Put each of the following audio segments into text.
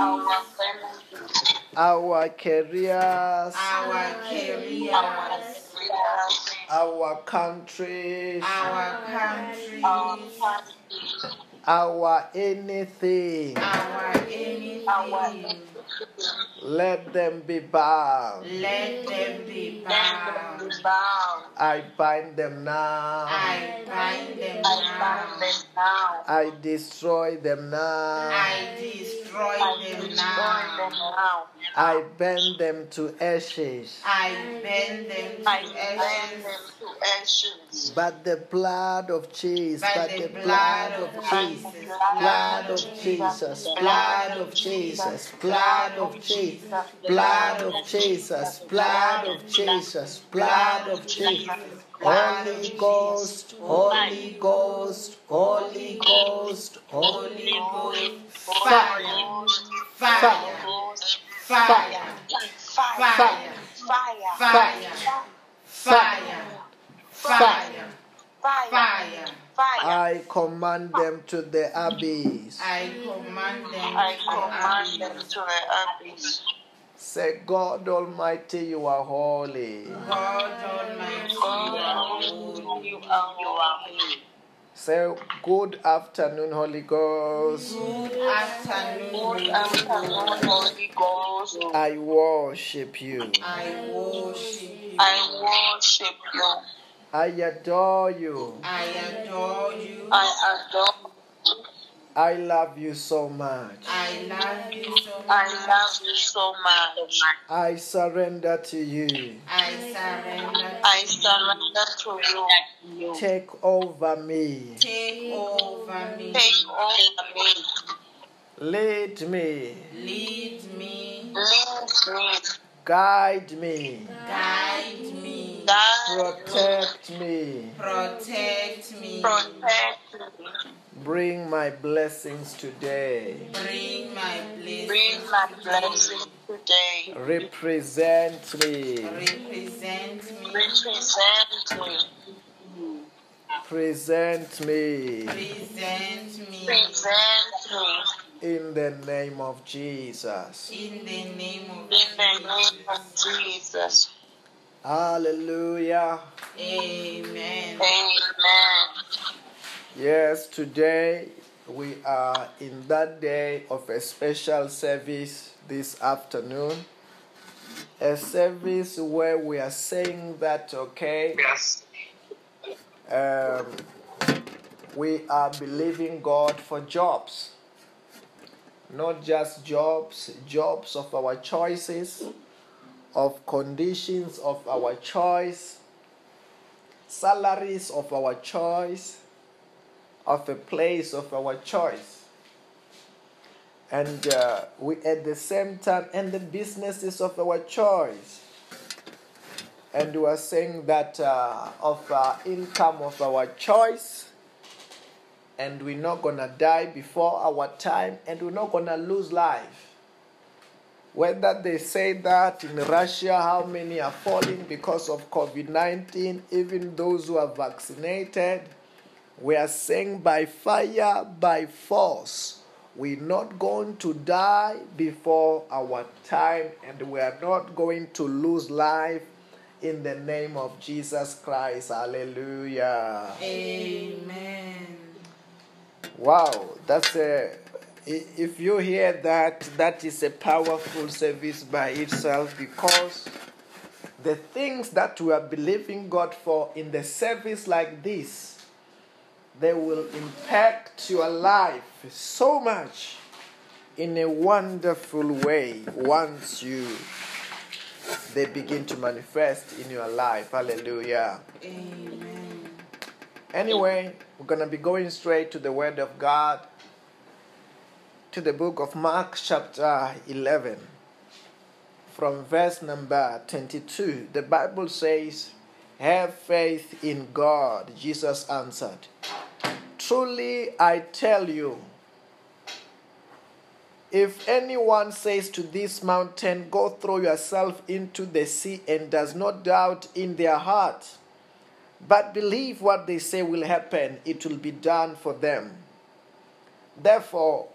our families, our careers, our careers, our countries, our our anything. our anything. Let them be bound. Let them be bound. them bound. I bind them now. I bind them I bind now. them now. I destroy them now. I destroy them now. now. I bend them to ashes. I bend them to ashes. them to ashes. But the blood of Jesus, but the the blood blood of of Jesus, Jesus, blood of Jesus, blood of Jesus, blood of Jesus, blood of Jesus, blood of Jesus, blood of Jesus. Holy Ghost, Holy Ghost, Holy Ghost, Holy Ghost, fire, Fire. fire, Fire. fire, fire, fire, fire. Fire. I command them to the abyss. I command them I to command the them abyss. to the abyss. Say, God Almighty, you are holy. God Almighty, you are God, holy. you are holy. Say, good afternoon, Holy Ghost. Good Good afternoon, afternoon, Holy Ghost. I worship you. I worship you. I worship you. I adore you. I adore you. I adore you. I love you so much. I love you so much. I love you so much. I surrender to you. I surrender. I surrender to you. Take over me. Take over me. Take over me. Lead me. Lead me. Lead me. Guide me. Guide me. Protect me. Protect me. Protect me. Bring my blessings today. Bring my blessings. Bring my blessing today. Represent me. Represent me. Represent me. Present me. Present me. Present me. In the name of Jesus. In the name of In the name of Jesus. Jesus. Hallelujah. Amen. Amen. Yes, today we are in that day of a special service this afternoon. A service where we are saying that, okay, Yes. um, we are believing God for jobs. Not just jobs, jobs of our choices, of conditions of our choice, salaries of our choice, of a place of our choice. And uh, we at the same time, and the businesses of our choice. And we are saying that uh, of our income of our choice, and we're not gonna die before our time, and we're not gonna lose life. Whether they say that in Russia, how many are falling because of COVID 19, even those who are vaccinated, we are saying by fire, by force, we're not going to die before our time, and we are not going to lose life in the name of Jesus Christ. Hallelujah. Amen. Wow, that's a. If you hear that, that is a powerful service by itself because the things that we are believing God for in the service like this, they will impact your life so much in a wonderful way once you they begin to manifest in your life. Hallelujah. Amen. Anyway, we're going to be going straight to the Word of God, to the book of Mark, chapter 11, from verse number 22. The Bible says, Have faith in God. Jesus answered, Truly I tell you, if anyone says to this mountain, Go throw yourself into the sea, and does not doubt in their heart, but believe what they say will happen, it will be done for them. Therefore,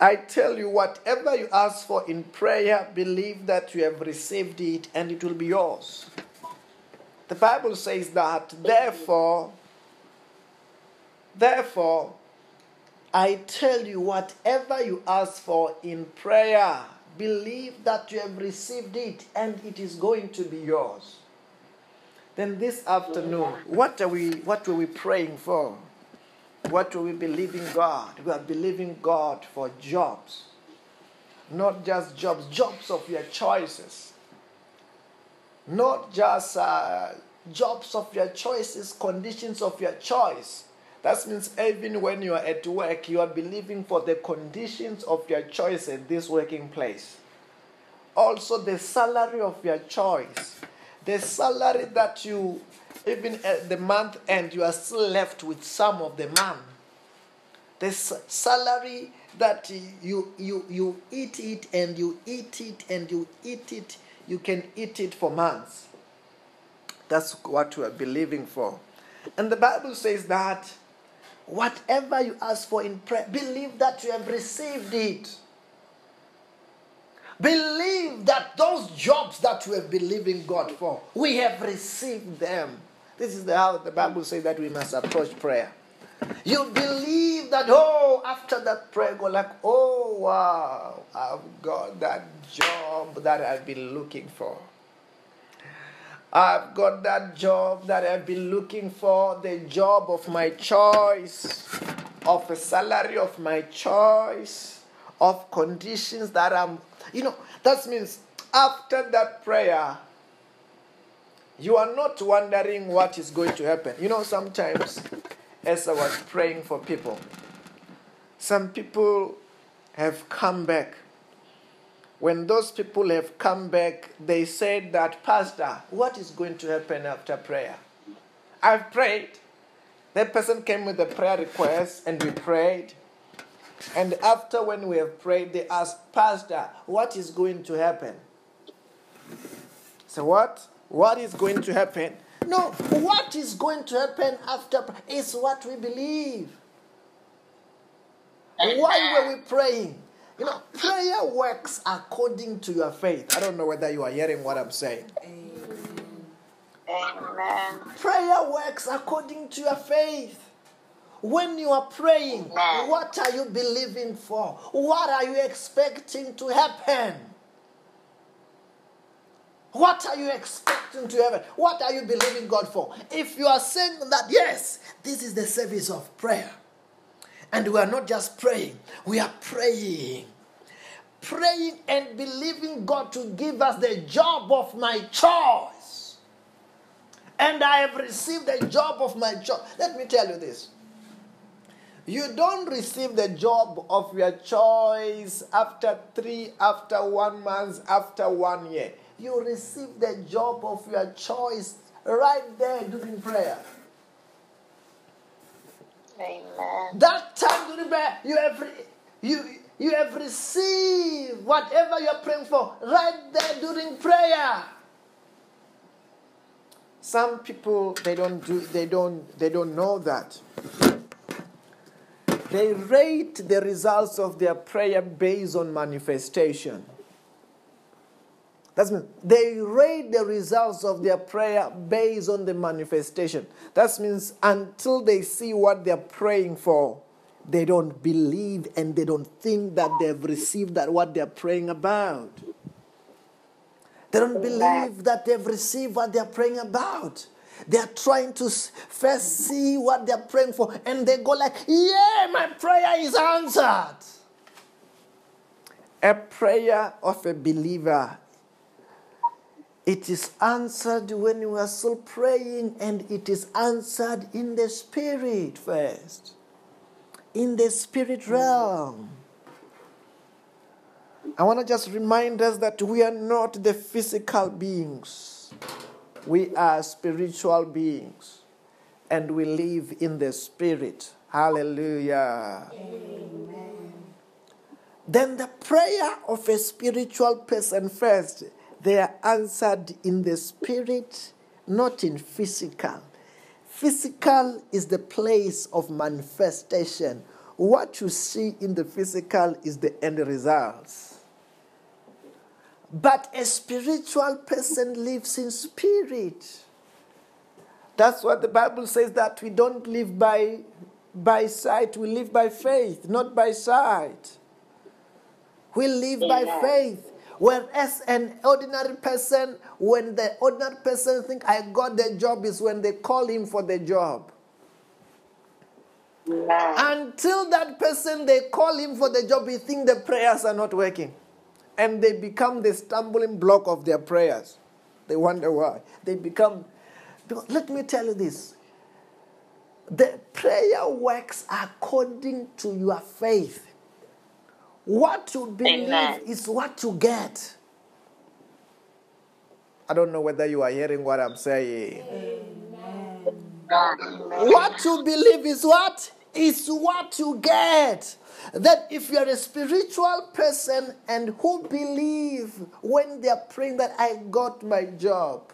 I tell you, whatever you ask for in prayer, believe that you have received it and it will be yours. The Bible says that, therefore, therefore, I tell you, whatever you ask for in prayer, believe that you have received it and it is going to be yours. Then this afternoon, what are we what were we praying for? What were we believing God? We are believing God for jobs. Not just jobs, jobs of your choices. Not just uh, jobs of your choices, conditions of your choice. That means even when you are at work, you are believing for the conditions of your choice at this working place. Also, the salary of your choice. The salary that you, even at the month end, you are still left with some of the month. The salary that you, you, you eat it and you eat it and you eat it, you can eat it for months. That's what we are believing for. And the Bible says that whatever you ask for in prayer, believe that you have received it. Believe that those jobs that we have believing God for, we have received them. This is the, how the Bible says that we must approach prayer. You believe that, oh, after that prayer, go like, oh, wow, I've got that job that I've been looking for. I've got that job that I've been looking for, the job of my choice, of a salary of my choice, of conditions that I'm, you know, that means after that prayer, you are not wondering what is going to happen. You know, sometimes as I was praying for people, some people have come back when those people have come back, they said that, Pastor, what is going to happen after prayer? I've prayed. That person came with a prayer request and we prayed. And after when we have prayed, they asked, Pastor, what is going to happen? So what? What is going to happen? No, what is going to happen after is what we believe. Why were we praying? You know, prayer works according to your faith. I don't know whether you are hearing what I'm saying. Amen. Prayer works according to your faith. When you are praying, Amen. what are you believing for? What are you expecting to happen? What are you expecting to happen? What are you believing God for? If you are saying that, yes, this is the service of prayer, and we are not just praying, we are praying. Praying and believing God to give us the job of my choice. And I have received the job of my choice. Let me tell you this. You don't receive the job of your choice after three, after one month, after one year. You receive the job of your choice right there during prayer. Amen. That time during prayer, you have you you have received whatever you are praying for right there during prayer. Some people they don't do they don't they don't know that. They rate the results of their prayer based on manifestation. That's mean they rate the results of their prayer based on the manifestation. That means until they see what they're praying for, they don't believe and they don't think that they've received that what they're praying about. They don't believe that they've received what they're praying about. They are trying to first see what they're praying for, and they go like, "Yeah, my prayer is answered." A prayer of a believer, it is answered when you are still praying, and it is answered in the spirit first, in the spirit realm. I want to just remind us that we are not the physical beings. We are spiritual beings. And we live in the spirit. Hallelujah. Then the prayer of a spiritual person first, they are answered in the spirit, not in physical. Physical is the place of manifestation. what you see in the physical is the end results. But a spiritual person lives in spirit. That's what the Bible says that we don't live by, by sight, we live by faith, not by sight. We live by faith. Whereas an ordinary person, when the ordinary person think I got the job, is when they call him for the job. Amen. Until that person they call him for the job, he think the prayers are not working. And they become the stumbling block of their prayers. They wonder why. They become because let me tell you this. The prayer works according to your faith. What you believe Amen. is what you get. I don't know whether you are hearing what I'm saying. What you believe is what? Is what you get. That if you're a spiritual person and who believe when they're praying that I got my job,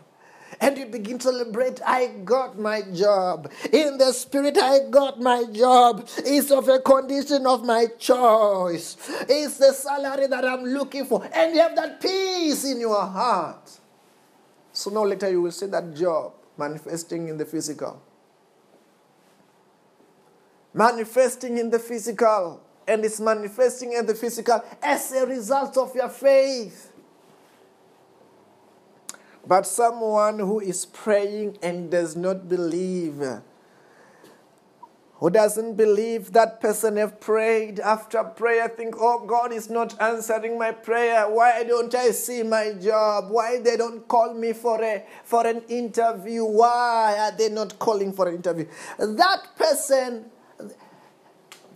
and you begin to celebrate, I got my job. In the spirit, I got my job. It's of a condition of my choice. It's the salary that I'm looking for. And you have that peace in your heart. Sooner or later, you will see that job manifesting in the physical. Manifesting in the physical. And it's manifesting in the physical as a result of your faith. But someone who is praying and does not believe, who doesn't believe that person have prayed after prayer think oh god is not answering my prayer. Why don't i see my job? Why they don't call me for a for an interview? Why are they not calling for an interview? That person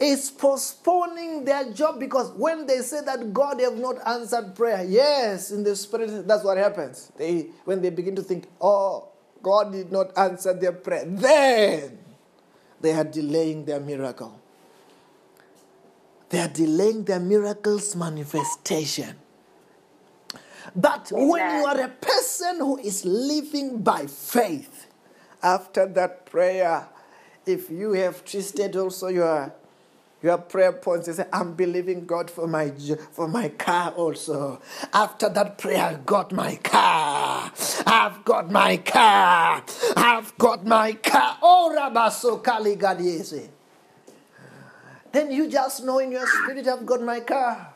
is postponing their job because when they say that God have not answered prayer, yes, in the spirit, that's what happens. They when they begin to think, oh, God did not answer their prayer, then they are delaying their miracle. They are delaying their miracle's manifestation. But when you are a person who is living by faith, after that prayer, if you have twisted also your your prayer points, you say, I'm believing God for my for my car also. After that prayer, I got my car. I've got my car. I've got my car. Oh Rabaso Kaligadiese. Then you just know in your spirit, I've got my car.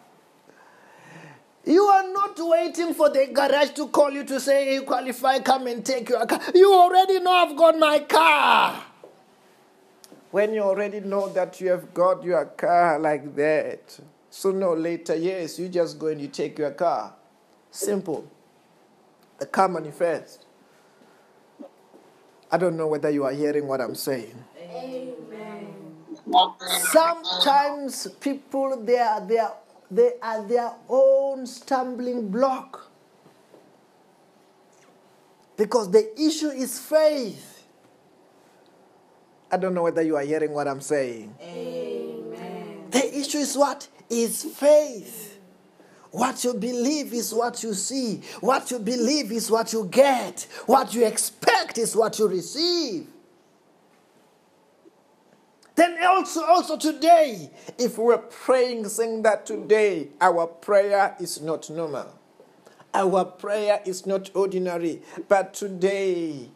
You are not waiting for the garage to call you to say you qualify, come and take your car. You already know I've got my car. When you already know that you have got your car like that, sooner or later, yes, you just go and you take your car. Simple. The car manifest. I don't know whether you are hearing what I'm saying. Sometimes people they are they are they are their own stumbling block. Because the issue is faith. I don't know whether you are hearing what I'm saying. Amen. The issue is what? Is faith. What you believe is what you see. What you believe is what you get. What you expect is what you receive. Then also, also today, if we're praying, saying that today our prayer is not normal, our prayer is not ordinary, but today,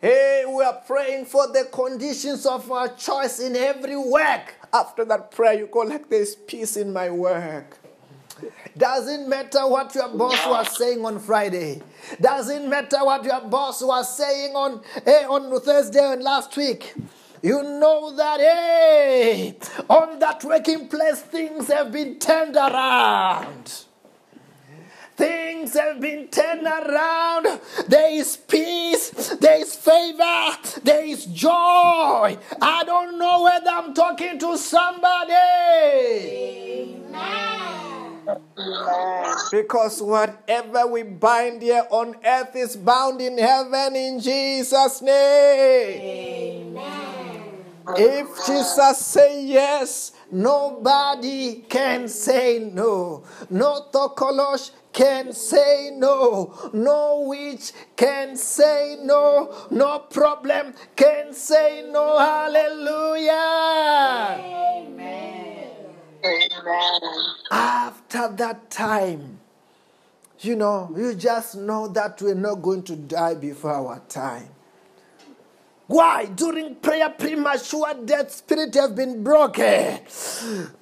hey, we are praying for the conditions of our choice in every work. After that prayer, you go like, "There's peace in my work." Doesn't matter what your boss was saying on Friday. Doesn't matter what your boss was saying on eh, on Thursday and last week. You know that hey, on that working place things have been turned around. Things have been turned around. There is peace. There is favor. There is joy. I don't know whether I'm talking to somebody. Amen. Because whatever we bind here on earth is bound in heaven in Jesus' name. Amen. If Jesus say yes, nobody can say no. No tokolosh can say no. No witch can say no. No problem can say no. Hallelujah. Amen. Amen. After that time, you know, you just know that we're not going to die before our time. Why? During prayer, premature death spirit have been broken.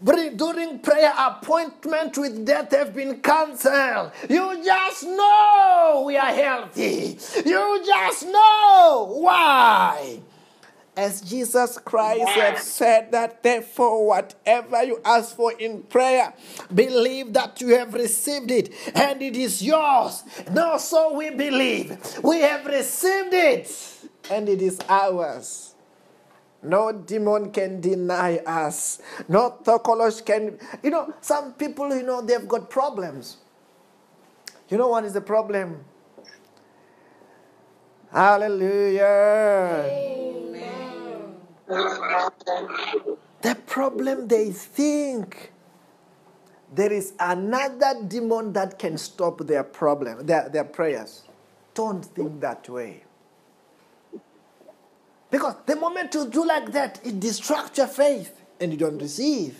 During prayer, appointment with death have been cancelled. You just know we are healthy. You just know why. As Jesus Christ have said that, therefore, whatever you ask for in prayer, believe that you have received it and it is yours. No, so we believe. We have received it and it is ours. No demon can deny us. No thokolosh can. You know, some people, you know, they've got problems. You know what is the problem? Hallelujah. Amen. The problem they think there is another demon that can stop their problem, their, their prayers. Don't think that way. Because the moment you do like that, it distracts your faith and you don't receive.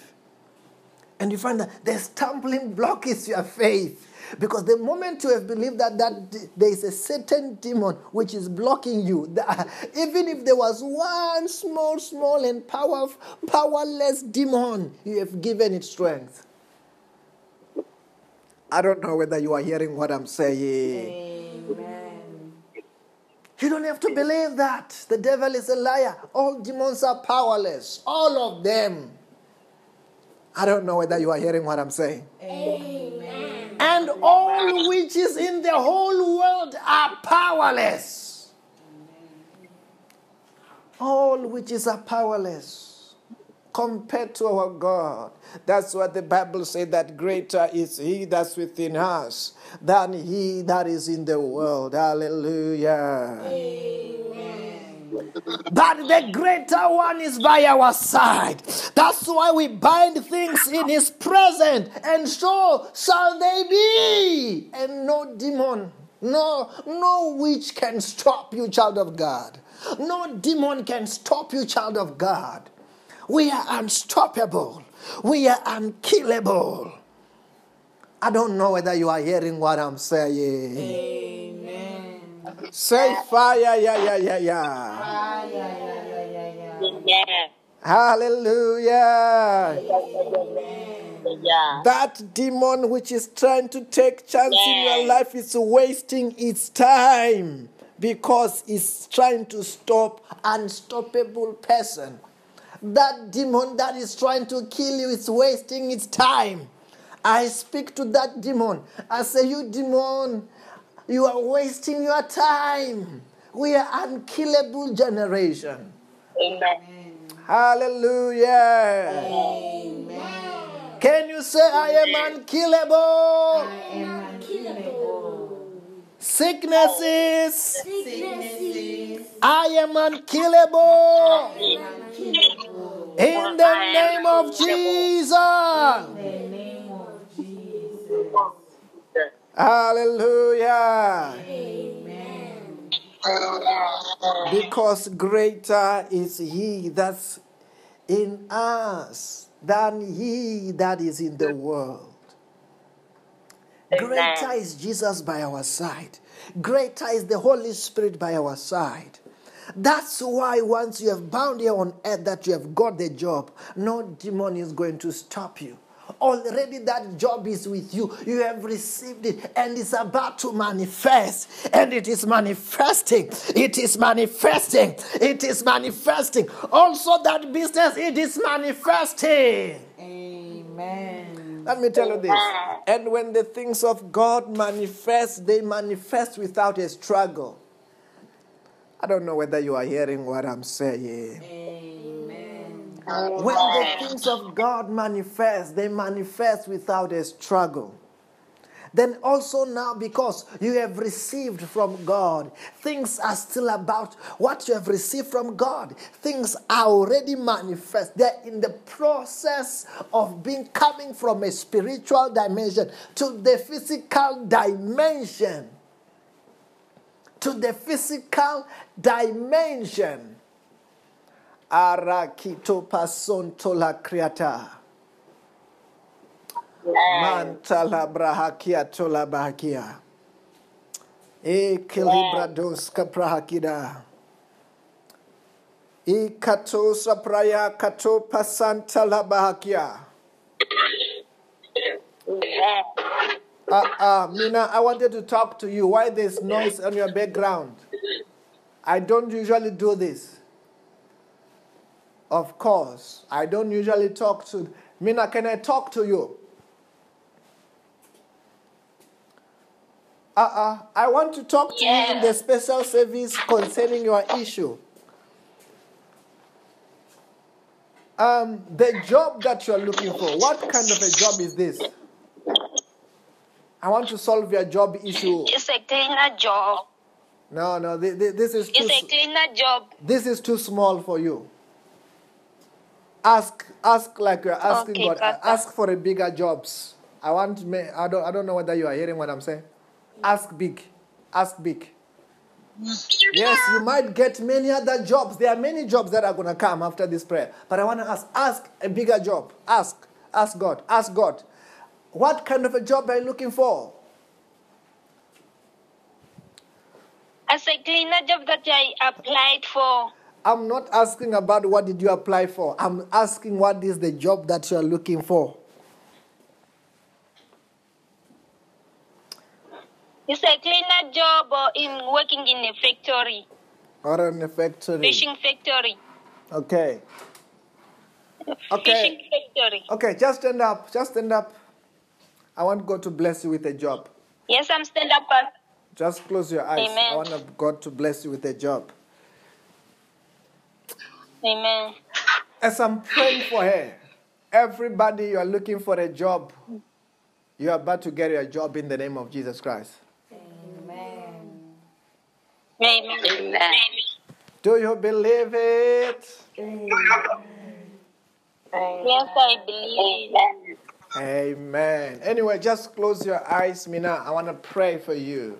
And you find that the stumbling block is your faith. Because the moment you have believed that, that there is a certain demon which is blocking you, the- even if there was one small, small and power, powerless demon, you have given it strength. I don't know whether you are hearing what I'm saying. Amen. You don't have to believe that. The devil is a liar. All demons are powerless. All of them. I don't know whether you are hearing what I'm saying. Amen. And all witches in the whole world are powerless. All witches are powerless compared to our God. That's what the Bible says that greater is He that's within us than He that is in the world. Hallelujah. Amen. But the greater one is by our side. That's why we bind things in his presence, and so shall they be. And no demon, no, no witch can stop you, child of God. No demon can stop you, child of God. We are unstoppable. We are unkillable. I don't know whether you are hearing what I'm saying. Amen. Say fire, yeah, yeah, yeah, yeah. Ah, yeah, yeah, yeah, yeah, yeah. Amen. Hallelujah. Yeah. That demon which is trying to take chance in your life is wasting its time because it's trying to stop unstoppable person. That demon that is trying to kill you is wasting its time. I speak to that demon. I say, You demon, you are wasting your time. We are unkillable generation. Amen. Hallelujah. Amen. Can you say I am unkillable? I am unkillable. Sicknesses, Sicknesses, I am unkillable. unkillable. In the name of Jesus. In the name of Jesus. Hallelujah. Amen. Because greater is He that's in us than He that is in the world. Greater is Jesus by our side. Greater is the Holy Spirit by our side. That's why once you have bound here on earth that you have got the job, no demon is going to stop you. Already that job is with you. You have received it and it's about to manifest. And it is manifesting. It is manifesting. It is manifesting. Also, that business, it is manifesting. Amen. Let me tell you this. And when the things of God manifest, they manifest without a struggle. I don't know whether you are hearing what I'm saying. Amen. When the things of God manifest, they manifest without a struggle. then also now because you have received from God, things are still about what you have received from God. Things are already manifest. They're in the process of being coming from a spiritual dimension to the physical dimension. To the physical dimension. Arakito pasonto la creata. Mantala brahakia tola bahakia. E kilibrados kaprahakida. E kato sapraya kato pasanta la bahakia. Uh, uh, Mina, I wanted to talk to you. Why there's noise on your background? I don't usually do this. Of course, I don't usually talk to. Mina, can I talk to you? Uh uh I want to talk to you in the special service concerning your issue. Um, the job that you're looking for, what kind of a job is this? I want to solve your job issue. It's a cleaner job. No, no, thi- thi- this is too, It's a cleaner job. this is too small for you. Ask, ask like you're asking Okay, God. Ask for a bigger jobs. I want. Me, I don't. I don't know whether you are hearing what I'm saying. Ask big. Ask big. Yes, you might get many other jobs. There are many jobs that are going to come after this prayer. But I want to ask, ask a bigger job. Ask, ask God, ask God. What kind of a job are you looking for? As a cleaner job that I applied for. I'm not asking about what did you apply for. I'm asking what is the job that you are looking for. It's a cleaner job in working in a factory, Or in a factory. fishing factory. Okay. Okay. Fishing factory. Okay, just stand up. Just stand up. I want God to bless you with a job. Yes, I'm stand up. Just close your eyes. Amen. I want God to bless you with a job. Amen. As I'm praying for her, everybody you are looking for a job, you are about to get your job in the name of Jesus Christ. Amen. Amen. Amen. Do you believe it? Yes, I believe. Amen. Amen. Anyway, just close your eyes, Mina. I want to pray for you.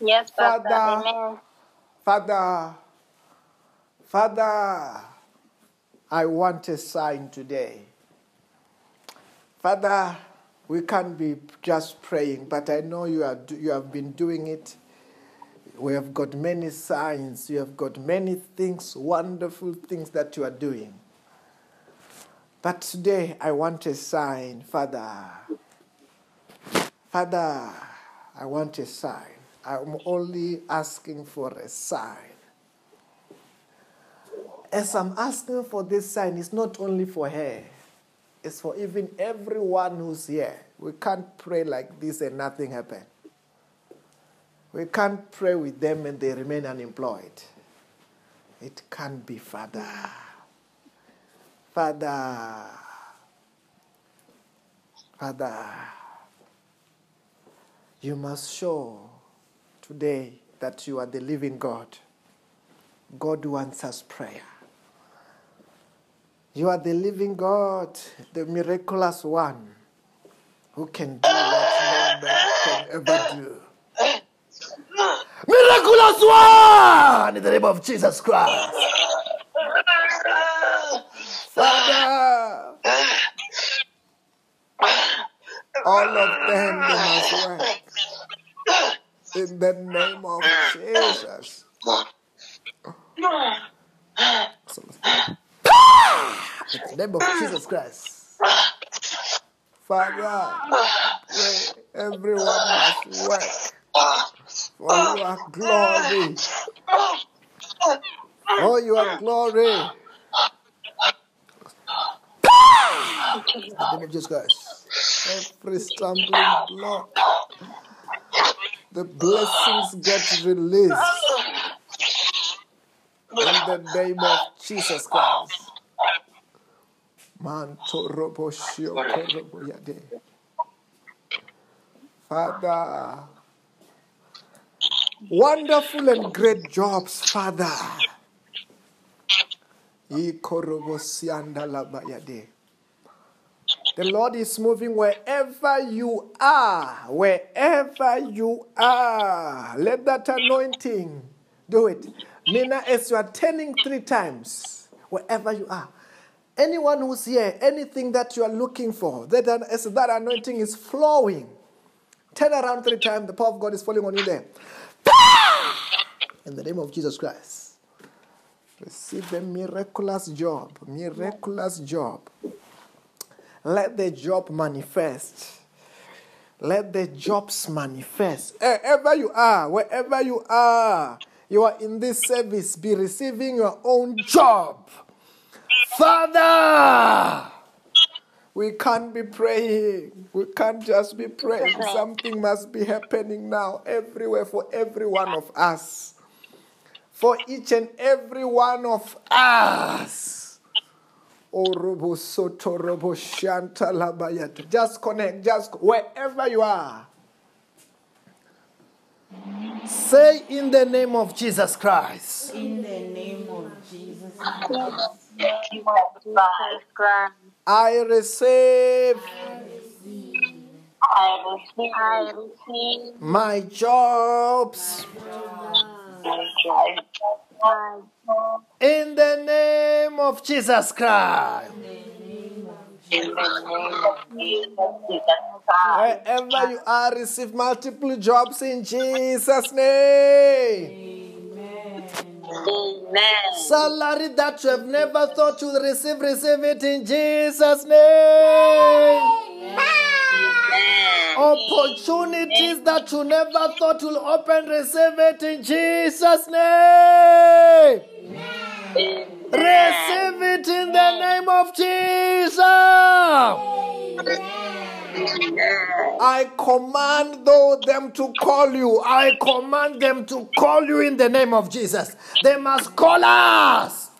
Yes, Pastor. Father. Amen. Father, Father, I want a sign today. Father, we can't be just praying, but I know you, are, you have been doing it. We have got many signs, you have got many things, wonderful things that you are doing. But today I want a sign, Father. Father, I want a sign. I'm only asking for a sign. As I'm asking for this sign, it's not only for her, it's for even everyone who's here. We can't pray like this and nothing happen. We can't pray with them and they remain unemployed. It can't be, Father. Father. Father. You must show today that you are the living God. God who answers prayer. You are the living God, the miraculous one, who can do what no man can ever do. Miraculous one! In the name of Jesus Christ. Father, all of them must work. In the name of Jesus. In the name of Jesus Christ. Father, everyone must work for your glory. For your glory. In the name of Jesus Christ. Every stumbling block, the blessings get released. In the name of Jesus Christ. Father. Wonderful and great jobs, Father. Ikorobosiandalabayade. The Lord is moving wherever you are. Wherever you are. Let that anointing do it. Nina, as you are turning three times, wherever you are. Anyone who's here, anything that you are looking for, that, as that anointing is flowing, turn around three times, the power of God is falling on you there. In the name of Jesus Christ. Receive a miraculous job. Miraculous job. Let the job manifest. Let the jobs manifest. Eh, wherever you are, wherever you are, you are in this service, be receiving your own job. Father, we can't be praying. We can't just be praying. Something must be happening now, everywhere, for every one of us. For each and every one of us. Just connect, just wherever you are. Say in the name of Jesus Christ. In the name of Jesus Christ. I receive I receive my jobs in the name of Jesus Christ. In the name of Jesus Christ. Wherever you are, receive multiple jobs in Jesus' name. Amen. Salary that you have never thought you'd receive, receive it in Jesus' name. Amen. Opportunities that you never thought will open, receive it in Jesus' name. Receive it in the name of Jesus. I command though them to call you. I command them to call you in the name of Jesus. They must call us.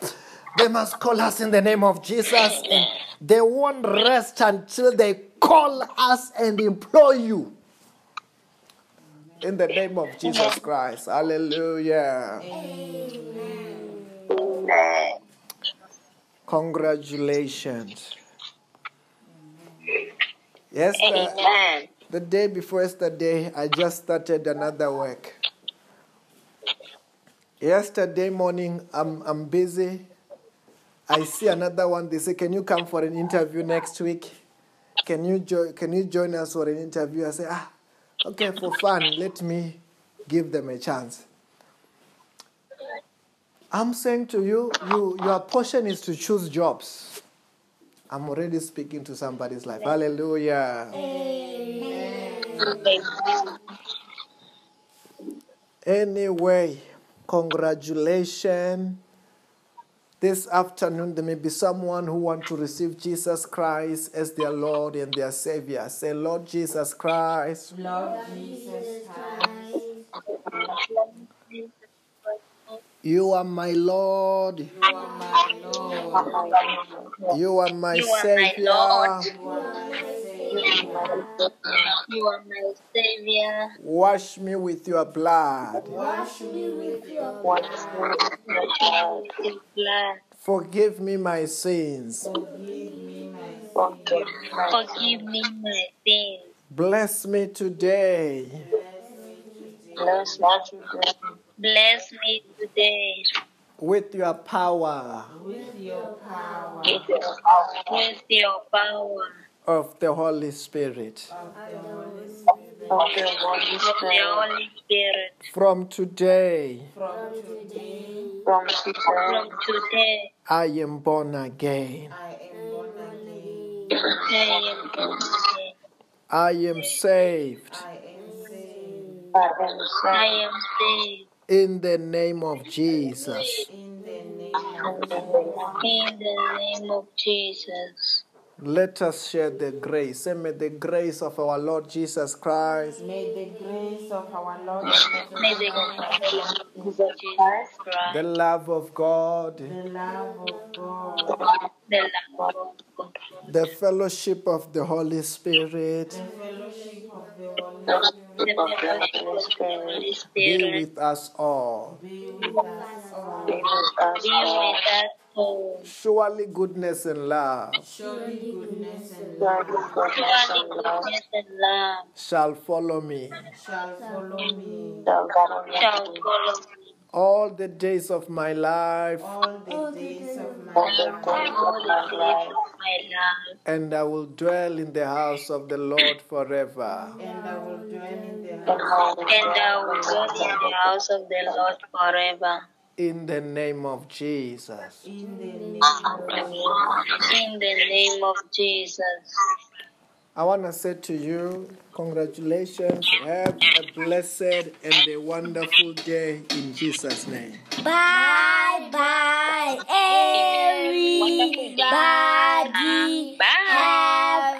They must call us in the name of Jesus. And they won't rest until they call us and employ you. In the name of Jesus Christ. Hallelujah. Amen. Congratulations. Yes, Amen. the day before yesterday, I just started another work. Yesterday morning, I'm, I'm busy. I see another one. They say, Can you come for an interview next week? Can you, jo- can you join us for an interview? I say, Ah, okay, for fun. Let me give them a chance. I'm saying to you, you, your portion is to choose jobs. I'm already speaking to somebody's life. Hallelujah. Anyway, congratulations. This afternoon, there may be someone who want to receive Jesus Christ as their Lord and their Savior. Say, Lord Jesus Christ, Lord Jesus Christ, you are my Lord. you are my Lord. You are my You Savior. You are my Savior. You are my Savior. Wash me with your blood. Wash me with your blood. me with your blood. Forgive me my sins. Forgive me my Forgive sins. my Forgive me my sins. Bless me today Bless me today Bless me today with your power With your power with your power with your power of the Holy Spirit. of the Holy Spirit. of the Holy Spirit. From today, From today, From today, From today, I am born again. I am born again. I am born again. I am saved I am saved. I am saved. Am saved in the name of Jesus. In the name of In the name of in the name of Jesus. Let us share the grace. Say, may the grace of our Lord Jesus Christ, May the grace of our Lord May the Jesus grace of Jesus Jesus Christ, the love of God, the love of God, the love of God, the fellowship of the Holy Spirit the fellowship of the Holy the fellowship of the Holy Spirit be with us all. Be with us all. be with us all. with us all. Surely goodness and love Surely goodness and love Surely goodness and love shall follow me shall follow me shall follow shall me follow me all the days of my life, all the days of my all life. days of my life, of my life, and I will dwell in the house of the Lord forever. And I will dwell in the house I will and I dwell will in dwell the in the house of the Lord forever. In the name of Jesus. in the name of Jesus. I want to say to you, congratulations. Have a blessed and a wonderful day in Jesus' name. Bye bye, everybody. Bye.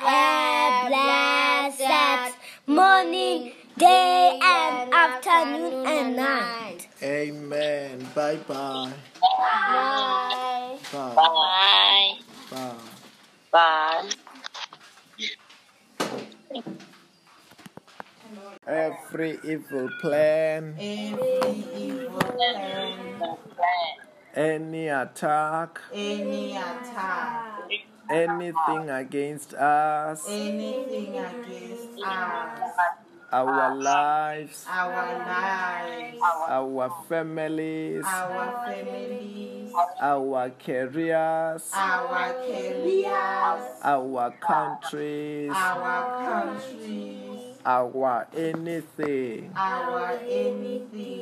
Have a blessed morning, day, and afternoon and night. Amen. Bye bye. Bye. Bye. Bye. Bye. Bye. Every evil plan, Every evil plan, any attack, any attack, anything against us, anything against us, our lives, our lives, our families, our families, our careers, our careers, our countries, our countries, our anything. our anything.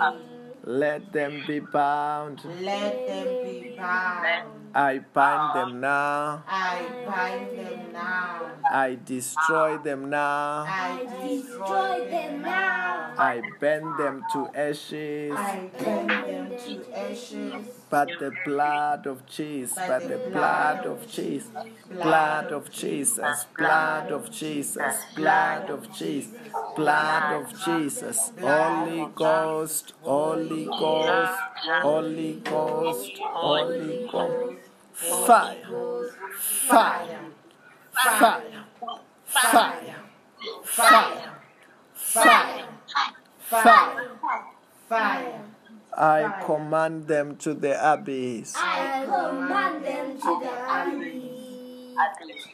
Let them be bound. Let them be bound. I bind them ah. now. I bind them now. I destroy them now. I destroy them now. I bend them to ashes. I burn them to ashes. But the blood of Jesus, but the blood of Jesus, blood of Jesus, blood of Jesus, blood of Jesus, blood of Jesus, Holy Ghost, Holy Ghost, Holy Ghost, Holy Ghost, fire, fire, fire, fire, fire, fire, fire. Fire. I command them to the abyss. I command them to the abyss.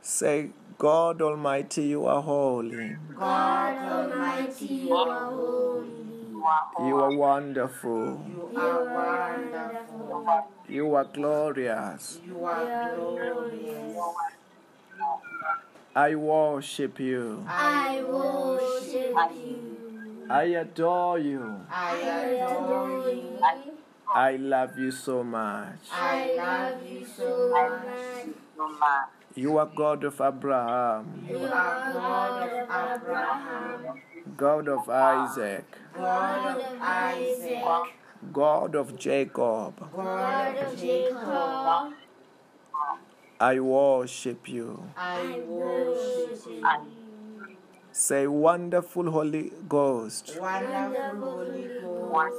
Say, God Almighty, you are holy. God Almighty, you are holy. You are wonderful. You are wonderful. You are glorious. You are glorious. I worship you. I worship you. I adore you. I adore you. I love you so much. I love you so much. You are God of Abraham, You are God of Abraham, God of Isaac, God of Isaac, God of Jacob. God of Jacob. I worship you. I worship you. Say, wonderful Holy Ghost. Wonderful Holy Ghost.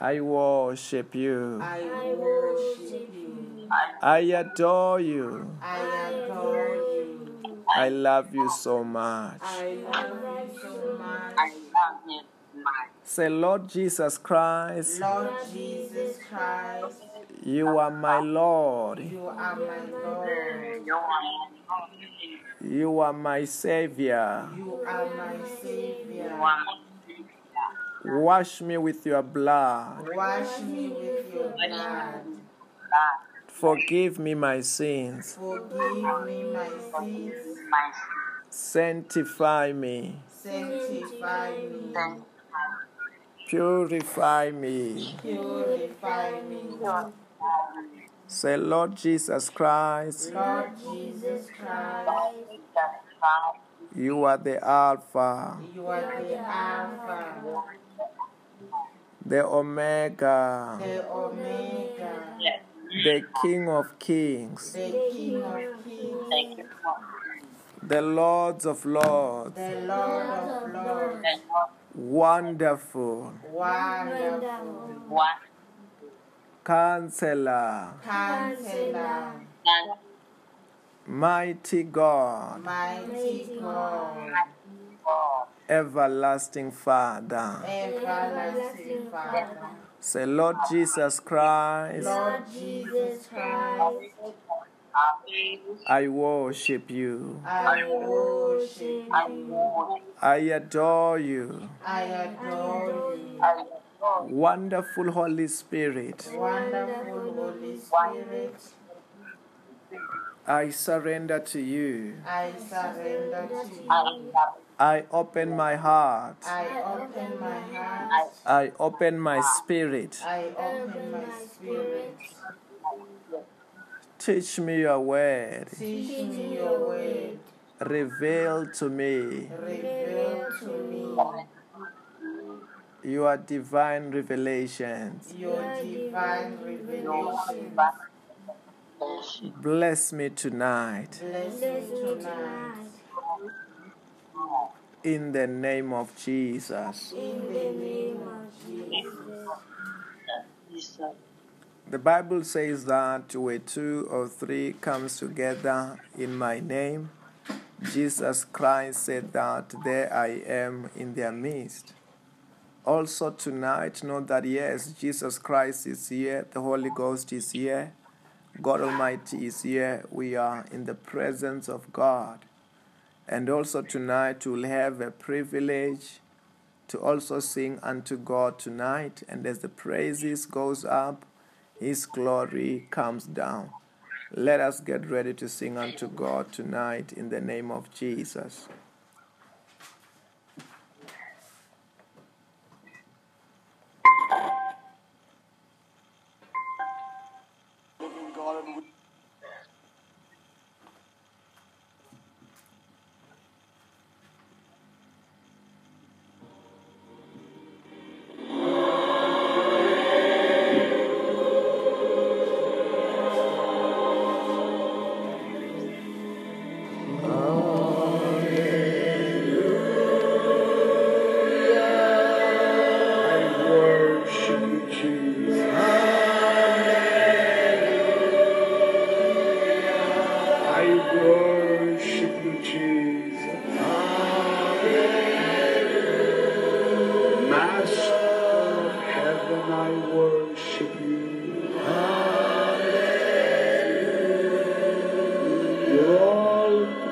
I worship you. I worship you. I adore you. I adore you. I love you so much. I love you so much. Say, Lord Jesus Christ, Lord Jesus Christ, you are my Lord. you are my Lord. You are my Savior. You are my Savior. Wash me with your blood. Wash me with your blood. Forgive me my sins. Forgive me my sins. Sanctify me. Sanctify me. Purify me. Purify me. Say, Lord Jesus Christ, Lord Jesus Christ, you are the Alpha, you are the Alpha, the Omega, the Omega, the King of Kings, the King of Kings, the Lords of Lords. the Lord of Lords. Wonderful Wonderful. Counselor, Counselor, Mighty God, mighty God, everlasting Father. everlasting Father, Say, Lord Jesus Christ, Lord Jesus Christ, I worship you. I worship you, I adore you. I adore you, Wonderful Holy Spirit, wonderful Holy Spirit, I surrender to you. I surrender to you. I open my heart. I open my heart, I open my spirit. I open my spirit. Teach me your word. Teach me your word, Reveal to me reveal to me your divine revelations. your divine revelation. Bless me tonight. Bless me tonight. In the name of Jesus. In the name of Jesus. The Bible says that where two or three comes together in my name, Jesus Christ said that there I am in their midst. Also tonight, know that yes, Jesus Christ is here, the Holy Ghost is here, God Almighty is here. We are in the presence of God. And also tonight, we'll have a privilege to also sing unto God tonight. And as the praises goes up, His glory comes down. Let us get ready to sing unto God tonight in the name of Jesus.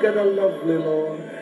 Altogether lovely, Lord.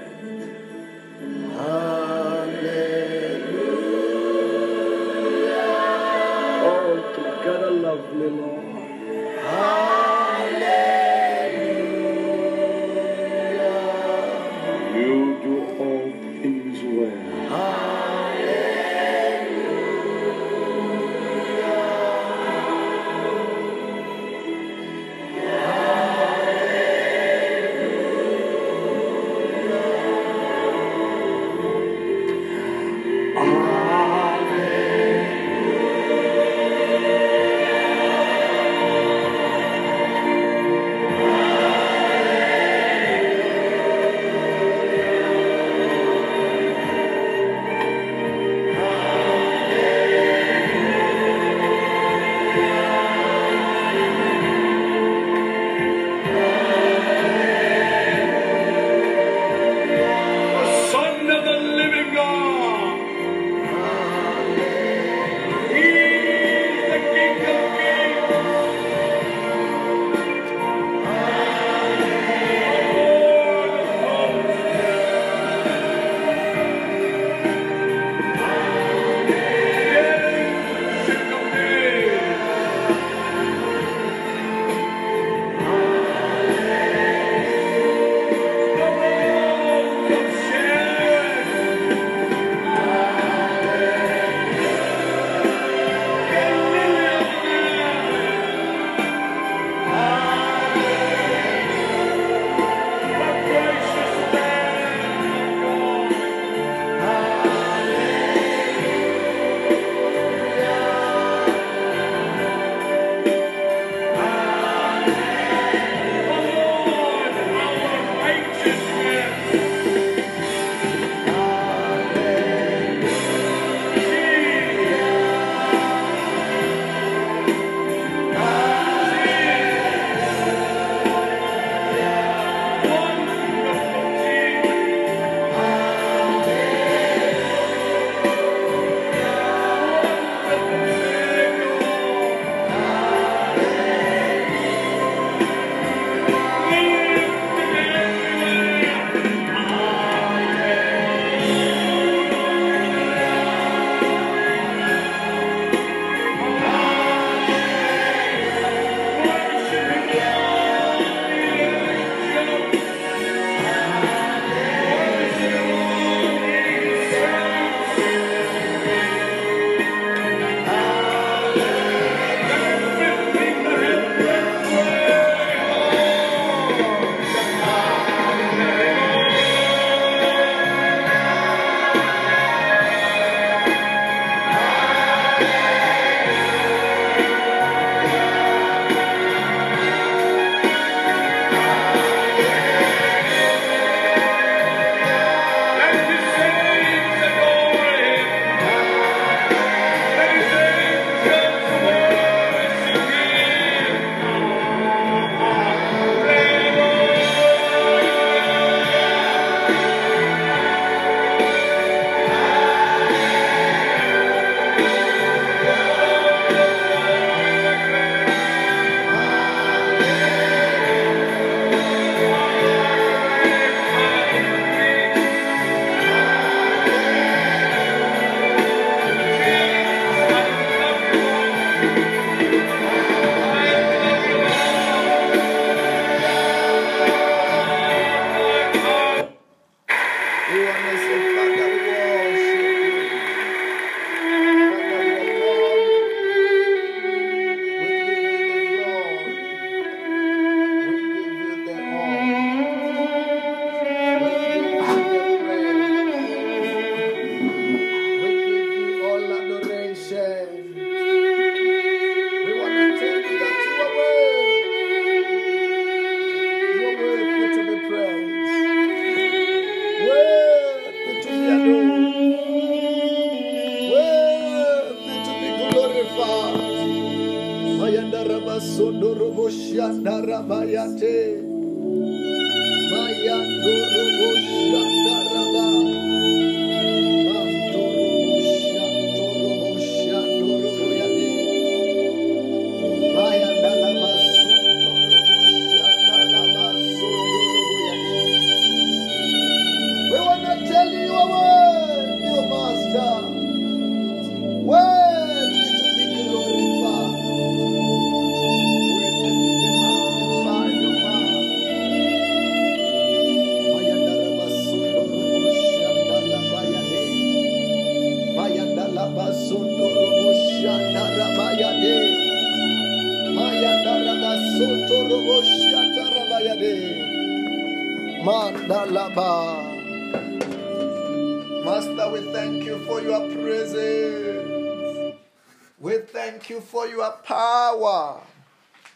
Thank you for your power.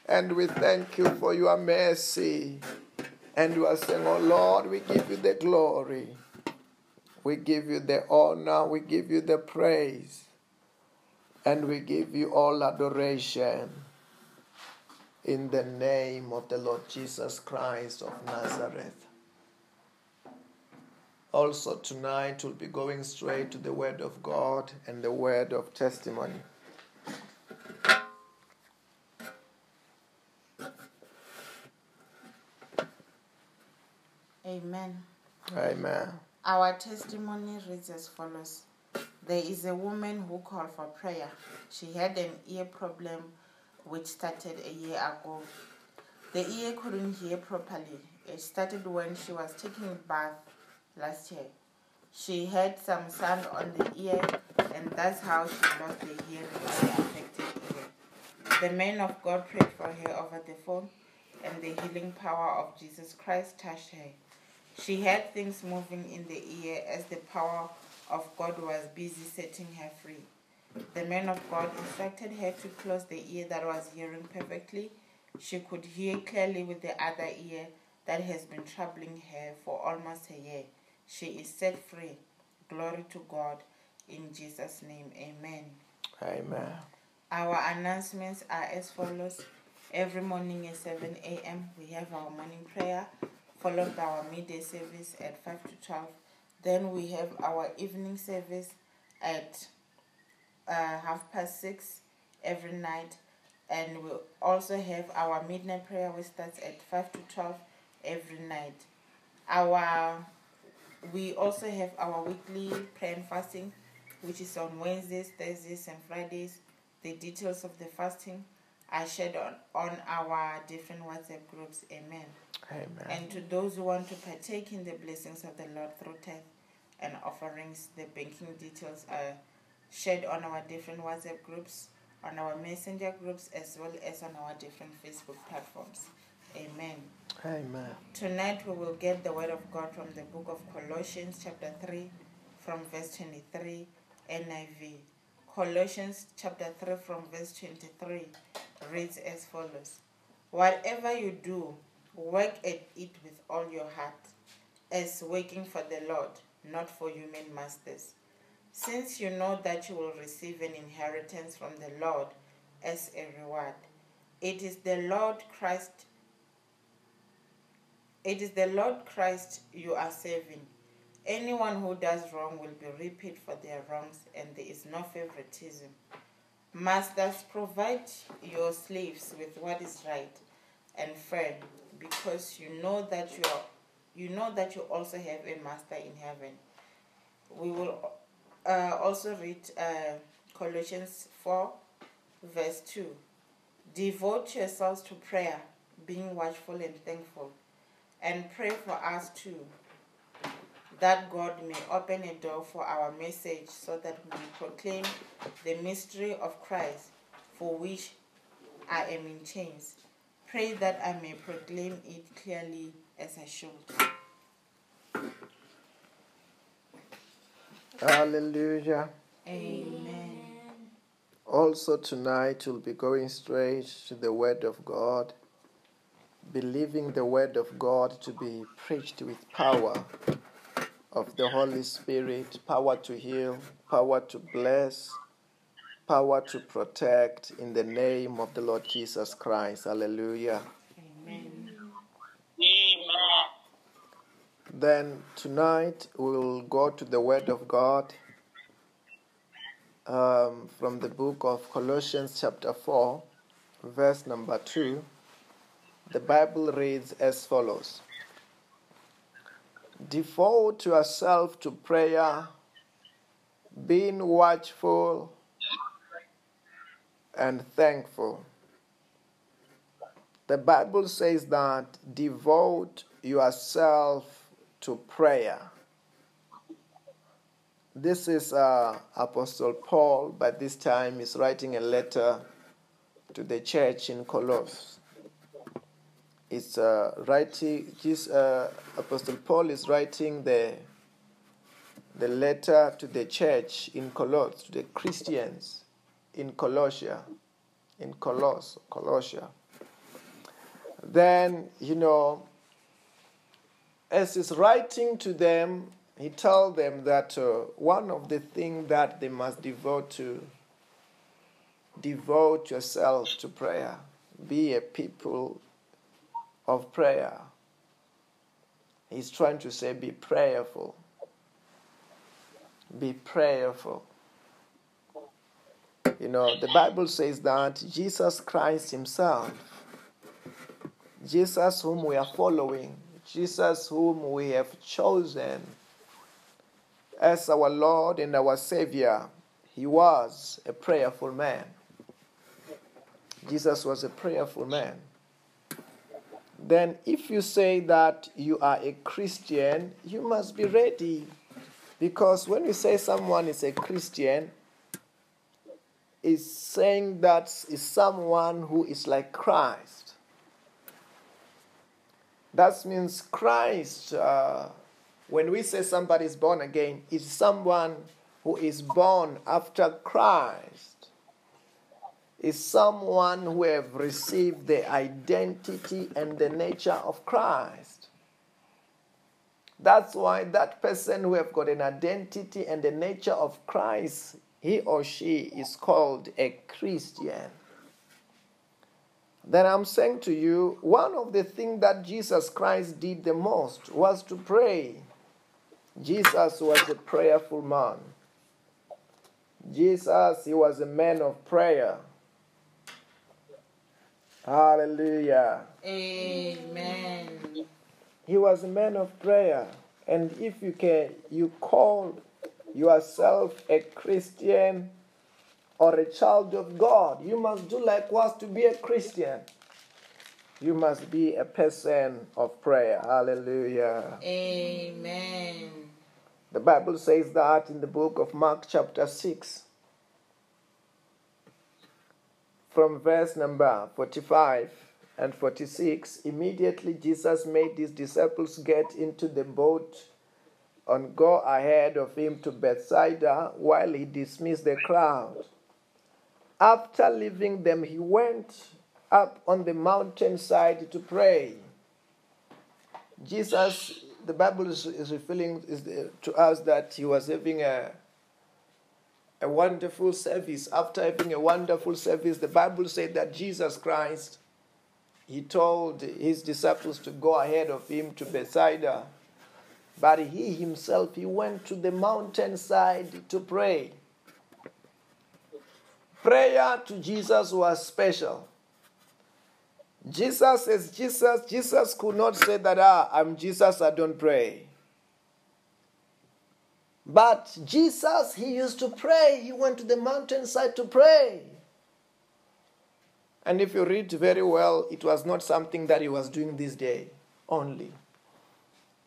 And we thank you for your mercy. And we are saying, Oh Lord, we give you the glory. We give you the honor. We give you the praise. And we give you all adoration. In the name of the Lord Jesus Christ of Nazareth. Also, tonight we'll be going straight to the Word of God and the Word of testimony. Amen. Amen. Our testimony reads as follows There is a woman who called for prayer. She had an ear problem which started a year ago. The ear couldn't hear properly. It started when she was taking a bath last year. She had some sand on the ear, and that's how she lost the hearing of the affected ear. The man of God prayed for her over the phone, and the healing power of Jesus Christ touched her. She had things moving in the ear as the power of God was busy setting her free. The man of God instructed her to close the ear that was hearing perfectly. She could hear clearly with the other ear that has been troubling her for almost a year. She is set free. Glory to God. In Jesus' name, amen. Amen. Our announcements are as follows. Every morning at 7 a.m., we have our morning prayer, followed by our midday service at 5 to 12. Then we have our evening service at uh, half past 6 every night. And we also have our midnight prayer, which starts at 5 to 12 every night. Our we also have our weekly prayer and fasting, which is on Wednesdays, Thursdays, and Fridays. The details of the fasting are shared on, on our different WhatsApp groups. Amen. Amen. And to those who want to partake in the blessings of the Lord through tithe and offerings, the banking details are shared on our different WhatsApp groups, on our messenger groups, as well as on our different Facebook platforms. Amen. Amen. Tonight we will get the word of God from the book of Colossians, chapter 3, from verse 23, NIV. Colossians chapter 3, from verse 23, reads as follows Whatever you do, work at it with all your heart, as working for the Lord, not for human masters. Since you know that you will receive an inheritance from the Lord as a reward. It is the Lord Christ it is the Lord Christ you are serving. Anyone who does wrong will be repaid for their wrongs, and there is no favoritism. Masters, provide your slaves with what is right and fair, because you know that you are, you know that you also have a master in heaven. We will uh, also read uh, Colossians 4, verse 2. Devote yourselves to prayer, being watchful and thankful and pray for us too, that God may open a door for our message so that we proclaim the mystery of Christ, for which I am in chains. Pray that I may proclaim it clearly as I should. Hallelujah. Amen. Also, tonight we'll be going straight to the Word of God, believing the Word of God to be preached with power of the Holy Spirit, power to heal, power to bless, power to protect in the name of the Lord Jesus Christ. Hallelujah. Amen. Then tonight we'll go to the Word of God um, from the book of Colossians, chapter 4, verse number 2. The Bible reads as follows Devote yourself to prayer, being watchful and thankful. The Bible says that devote yourself to prayer. This is uh, Apostle Paul, but this time he's writing a letter to the church in Colossus. It's uh, writing. Uh, Apostle Paul is writing the the letter to the church in Colossus, to the Christians in Colossia, in Coloss, Colossia. Then you know, as he's writing to them, he told them that uh, one of the things that they must devote to devote yourself to prayer be a people of prayer. He's trying to say be prayerful. Be prayerful you know the bible says that jesus christ himself jesus whom we are following jesus whom we have chosen as our Lord and our Savior, he was a prayerful man. Jesus was a prayerful man. Then, if you say that you are a Christian, you must be ready. Because when you say someone is a Christian, is saying that is someone who is like Christ. That means Christ. Uh, when we say somebody is born again, is someone who is born after Christ. Is someone who have received the identity and the nature of Christ. That's why that person who have got an identity and the nature of Christ, he or she is called a Christian. Then I'm saying to you, one of the things that Jesus Christ did the most was to pray. Jesus was a prayerful man. Jesus, he was a man of prayer. Hallelujah. Amen. He was a man of prayer. And if you can, you call yourself a Christian or a child of God, you must do likewise to be a Christian. You must be a person of prayer. Hallelujah. Amen. The Bible says that in the book of Mark, chapter 6, from verse number 45 and 46. Immediately, Jesus made his disciples get into the boat and go ahead of him to Bethsaida while he dismissed the crowd. After leaving them, he went up on the mountainside to pray. Jesus, the Bible is, is revealing is the, to us that he was having a, a wonderful service. After having a wonderful service, the Bible said that Jesus Christ, he told his disciples to go ahead of him to Bethsaida. But he himself, he went to the mountainside to pray. Prayer to Jesus was special. Jesus is Jesus. Jesus could not say that, ah, I'm Jesus, I don't pray. But Jesus, he used to pray. He went to the mountainside to pray. And if you read very well, it was not something that he was doing this day only.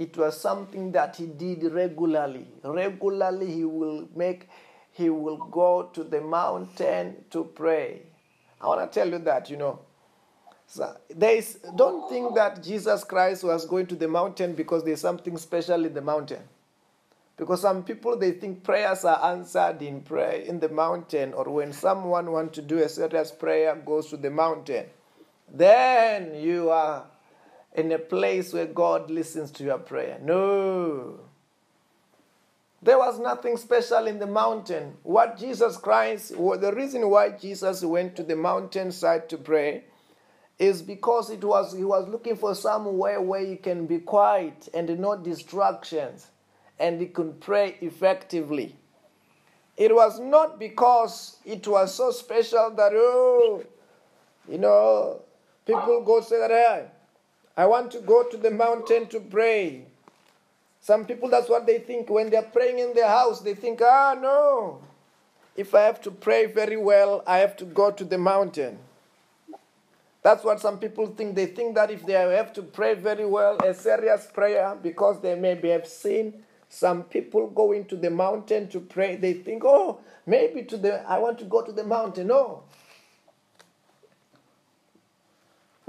It was something that he did regularly. Regularly, he will make, he will go to the mountain to pray. I want to tell you that, you know. So there is, don't think that Jesus Christ was going to the mountain because there's something special in the mountain. Because some people they think prayers are answered in prayer in the mountain, or when someone wants to do a serious prayer, goes to the mountain. Then you are in a place where God listens to your prayer. No. There was nothing special in the mountain. What Jesus Christ, the reason why Jesus went to the mountainside to pray is because it was he was looking for somewhere where he can be quiet and no distractions and he could pray effectively. It was not because it was so special that oh you know people go say that hey, I want to go to the mountain to pray. Some people that's what they think when they're praying in their house, they think, ah no. If I have to pray very well, I have to go to the mountain. That's what some people think. They think that if they have to pray very well, a serious prayer, because they maybe have seen some people going to the mountain to pray, they think, oh, maybe to the I want to go to the mountain. No.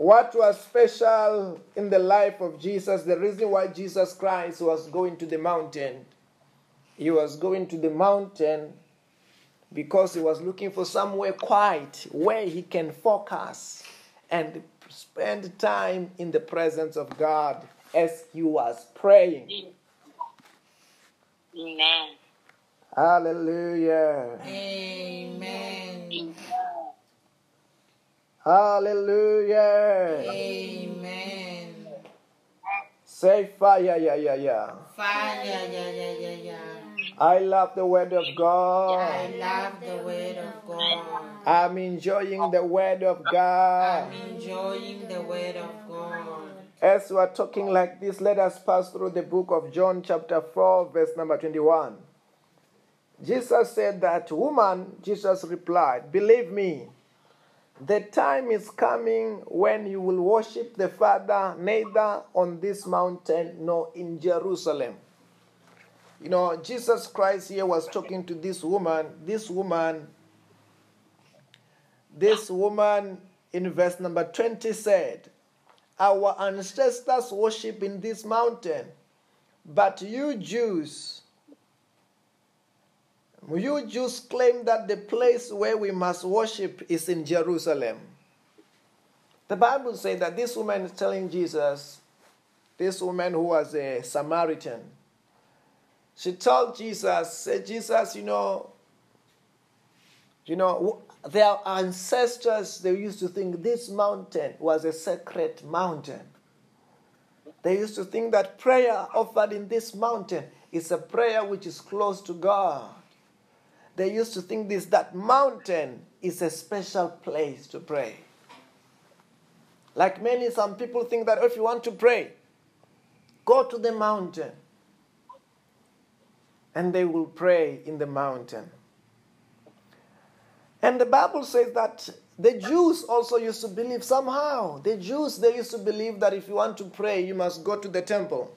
What was special in the life of Jesus, the reason why Jesus Christ was going to the mountain, he was going to the mountain because he was looking for somewhere quiet where he can focus and spend time in the presence of God as he was praying. Amen. Hallelujah. Amen. Hallelujah. Amen. Say fire, yeah, yeah, yeah. Fire, yeah, yeah, yeah, yeah. I love the word of God. I love the word of God. I'm enjoying the word of God. I'm enjoying the word of God. As we are talking like this, let us pass through the book of John, chapter 4, verse number 21. Jesus said that, Woman, Jesus replied, Believe me, the time is coming when you will worship the Father neither on this mountain nor in Jerusalem. You know, Jesus Christ here was talking to this woman. This woman, this woman in verse number 20 said, Our ancestors worship in this mountain, but you Jews, you Jews claim that the place where we must worship is in Jerusalem. The Bible says that this woman is telling Jesus, this woman who was a Samaritan, she told Jesus, said, Jesus, you know, you know, their ancestors, they used to think this mountain was a sacred mountain. They used to think that prayer offered in this mountain is a prayer which is close to God. They used to think this that mountain is a special place to pray. Like many, some people think that oh, if you want to pray, go to the mountain and they will pray in the mountain. And the Bible says that the Jews also used to believe somehow. The Jews, they used to believe that if you want to pray, you must go to the temple.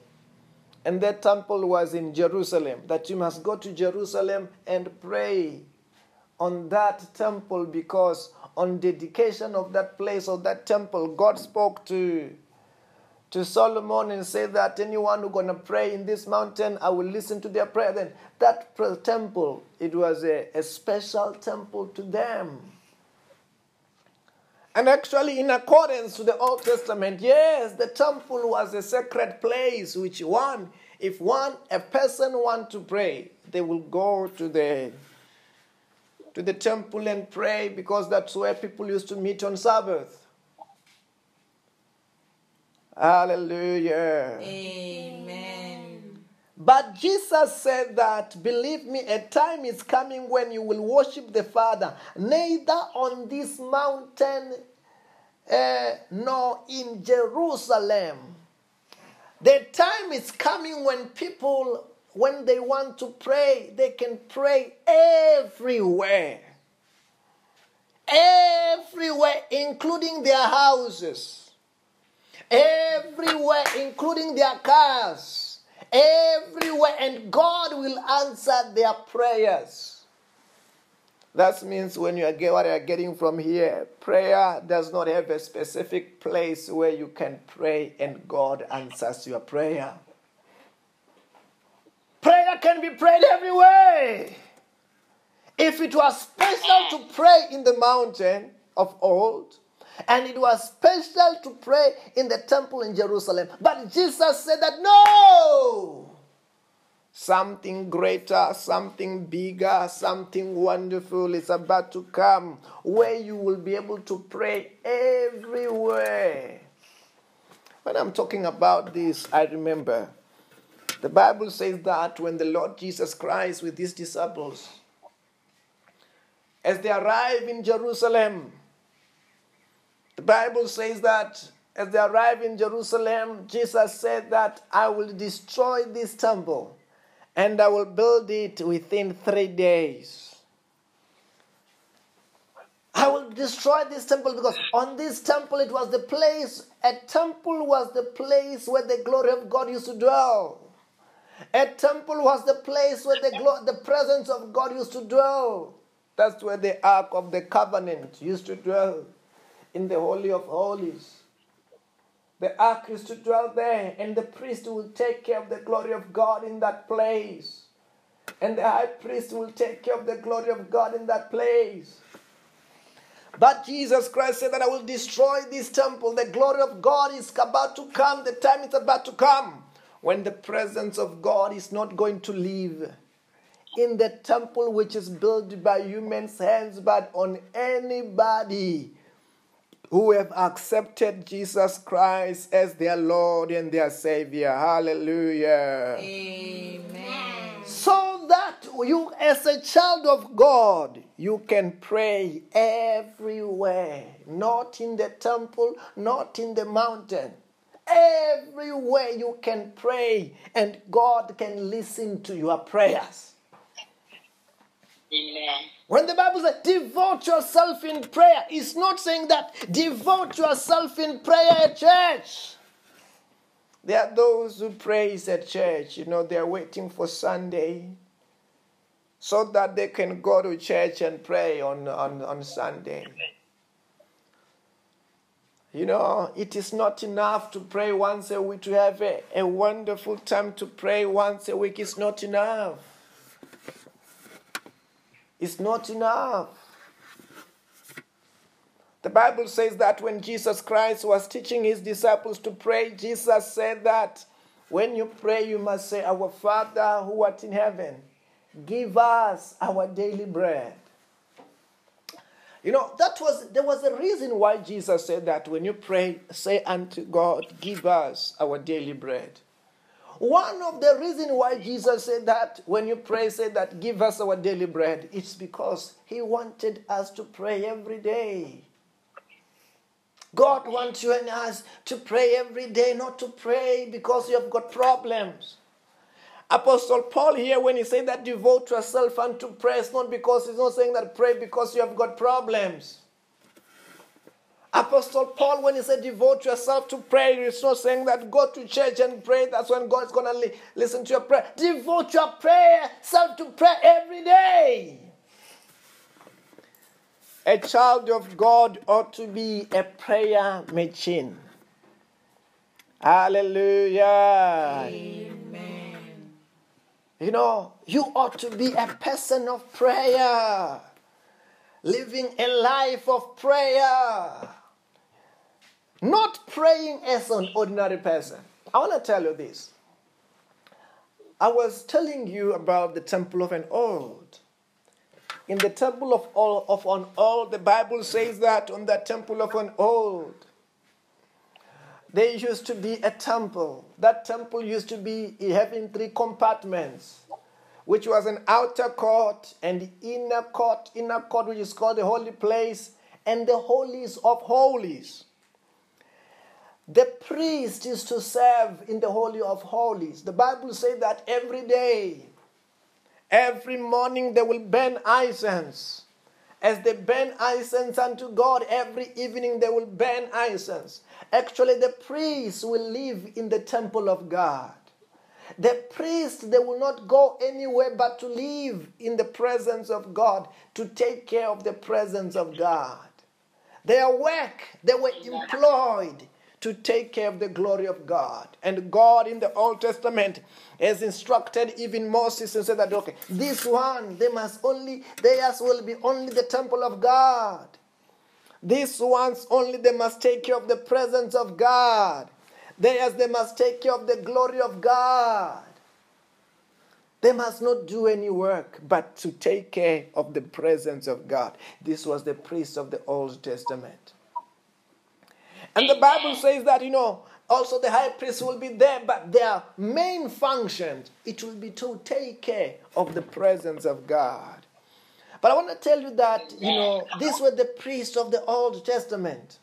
And that temple was in Jerusalem, that you must go to Jerusalem and pray on that temple because on dedication of that place or that temple, God spoke to to Solomon and said that anyone who's going to pray in this mountain, I will listen to their prayer. Then that temple, it was a, a special temple to them. And actually, in accordance to the Old Testament, yes, the temple was a sacred place which one, if one, a person want to pray, they will go to the to the temple and pray because that's where people used to meet on Sabbath. Hallelujah. Amen. But Jesus said that, believe me, a time is coming when you will worship the Father, neither on this mountain uh, nor in Jerusalem. The time is coming when people, when they want to pray, they can pray everywhere. Everywhere, including their houses everywhere, including their cars, everywhere, and God will answer their prayers. That means when you get what you are getting from here, prayer does not have a specific place where you can pray and God answers your prayer. Prayer can be prayed everywhere. If it was special to pray in the mountain of old, and it was special to pray in the temple in Jerusalem. But Jesus said that no! Something greater, something bigger, something wonderful is about to come where you will be able to pray everywhere. When I'm talking about this, I remember the Bible says that when the Lord Jesus Christ with his disciples, as they arrive in Jerusalem, the Bible says that as they arrive in Jerusalem, Jesus said that I will destroy this temple and I will build it within three days. I will destroy this temple because on this temple it was the place, a temple was the place where the glory of God used to dwell. A temple was the place where the, glo- the presence of God used to dwell. That's where the Ark of the Covenant used to dwell, in the Holy of Holies. The ark is to dwell there, and the priest will take care of the glory of God in that place. And the high priest will take care of the glory of God in that place. But Jesus Christ said that I will destroy this temple. The glory of God is about to come. The time is about to come when the presence of God is not going to live in the temple which is built by human's hands, but on anybody who have accepted Jesus Christ as their Lord and their Savior. Hallelujah. Amen. So that you, as a child of God, you can pray everywhere, not in the temple, not in the mountain. Everywhere you can pray, and God can listen to your prayers. Amen. When the Bible says devote yourself in prayer, it's not saying that devote yourself in prayer at church. There are those who praise at church, you know, they're waiting for Sunday so that they can go to church and pray on, on, on Sunday. You know, it is not enough to pray once a week, to have a, a wonderful time to pray once a week. It's not enough. It's not enough. The Bible says that when Jesus Christ was teaching his disciples to pray, Jesus said that when you pray, you must say, Our Father who art in heaven, give us our daily bread. You know, that was there was a reason why Jesus said that when you pray, say unto God, give us our daily bread. One of the reasons why Jesus said that when you pray, say that give us our daily bread, it's because he wanted us to pray every day. God wants you and us to pray every day, not to pray because you have got problems. Apostle Paul here, when he said that devote yourself unto prayer, it's not because he's not saying that pray because you have got problems. Apostle Paul, when he said devote yourself to prayer, he's not saying that go to church and pray. That's when God's going to li- listen to your prayer. Devote your prayer self to prayer every day. A child of God ought to be a prayer machine. Hallelujah. Amen. You know, you ought to be a person of prayer, living a life of prayer, not praying as an ordinary person. I want to tell you this. I was telling you about the temple of an old. In the temple of all of an old, the Bible says that on the temple of an old, there used to be a temple. That temple used to be having three compartments, which was an outer court and the inner court, inner court, which is called the holy place, and the holies of holies. The priest is to serve in the holy of holies. The Bible says that every day, every morning they will burn incense. As they burn incense unto God, every evening they will burn incense. Actually, the priests will live in the temple of God. The priests, they will not go anywhere but to live in the presence of God, to take care of the presence of God. Their work, they were employed to take care of the glory of God. And God in the Old Testament has instructed even Moses and said that, okay, this one, they must only, theirs will be only the temple of God. These ones only they must take care of the presence of God. Theirs they must take care of the glory of God. They must not do any work but to take care of the presence of God. This was the priest of the Old Testament. And the Bible says that, you know, also the high priest will be there, but their main function, it will be to take care of the presence of God. But I want to tell you that, you know, these were the priests of the Old Testament.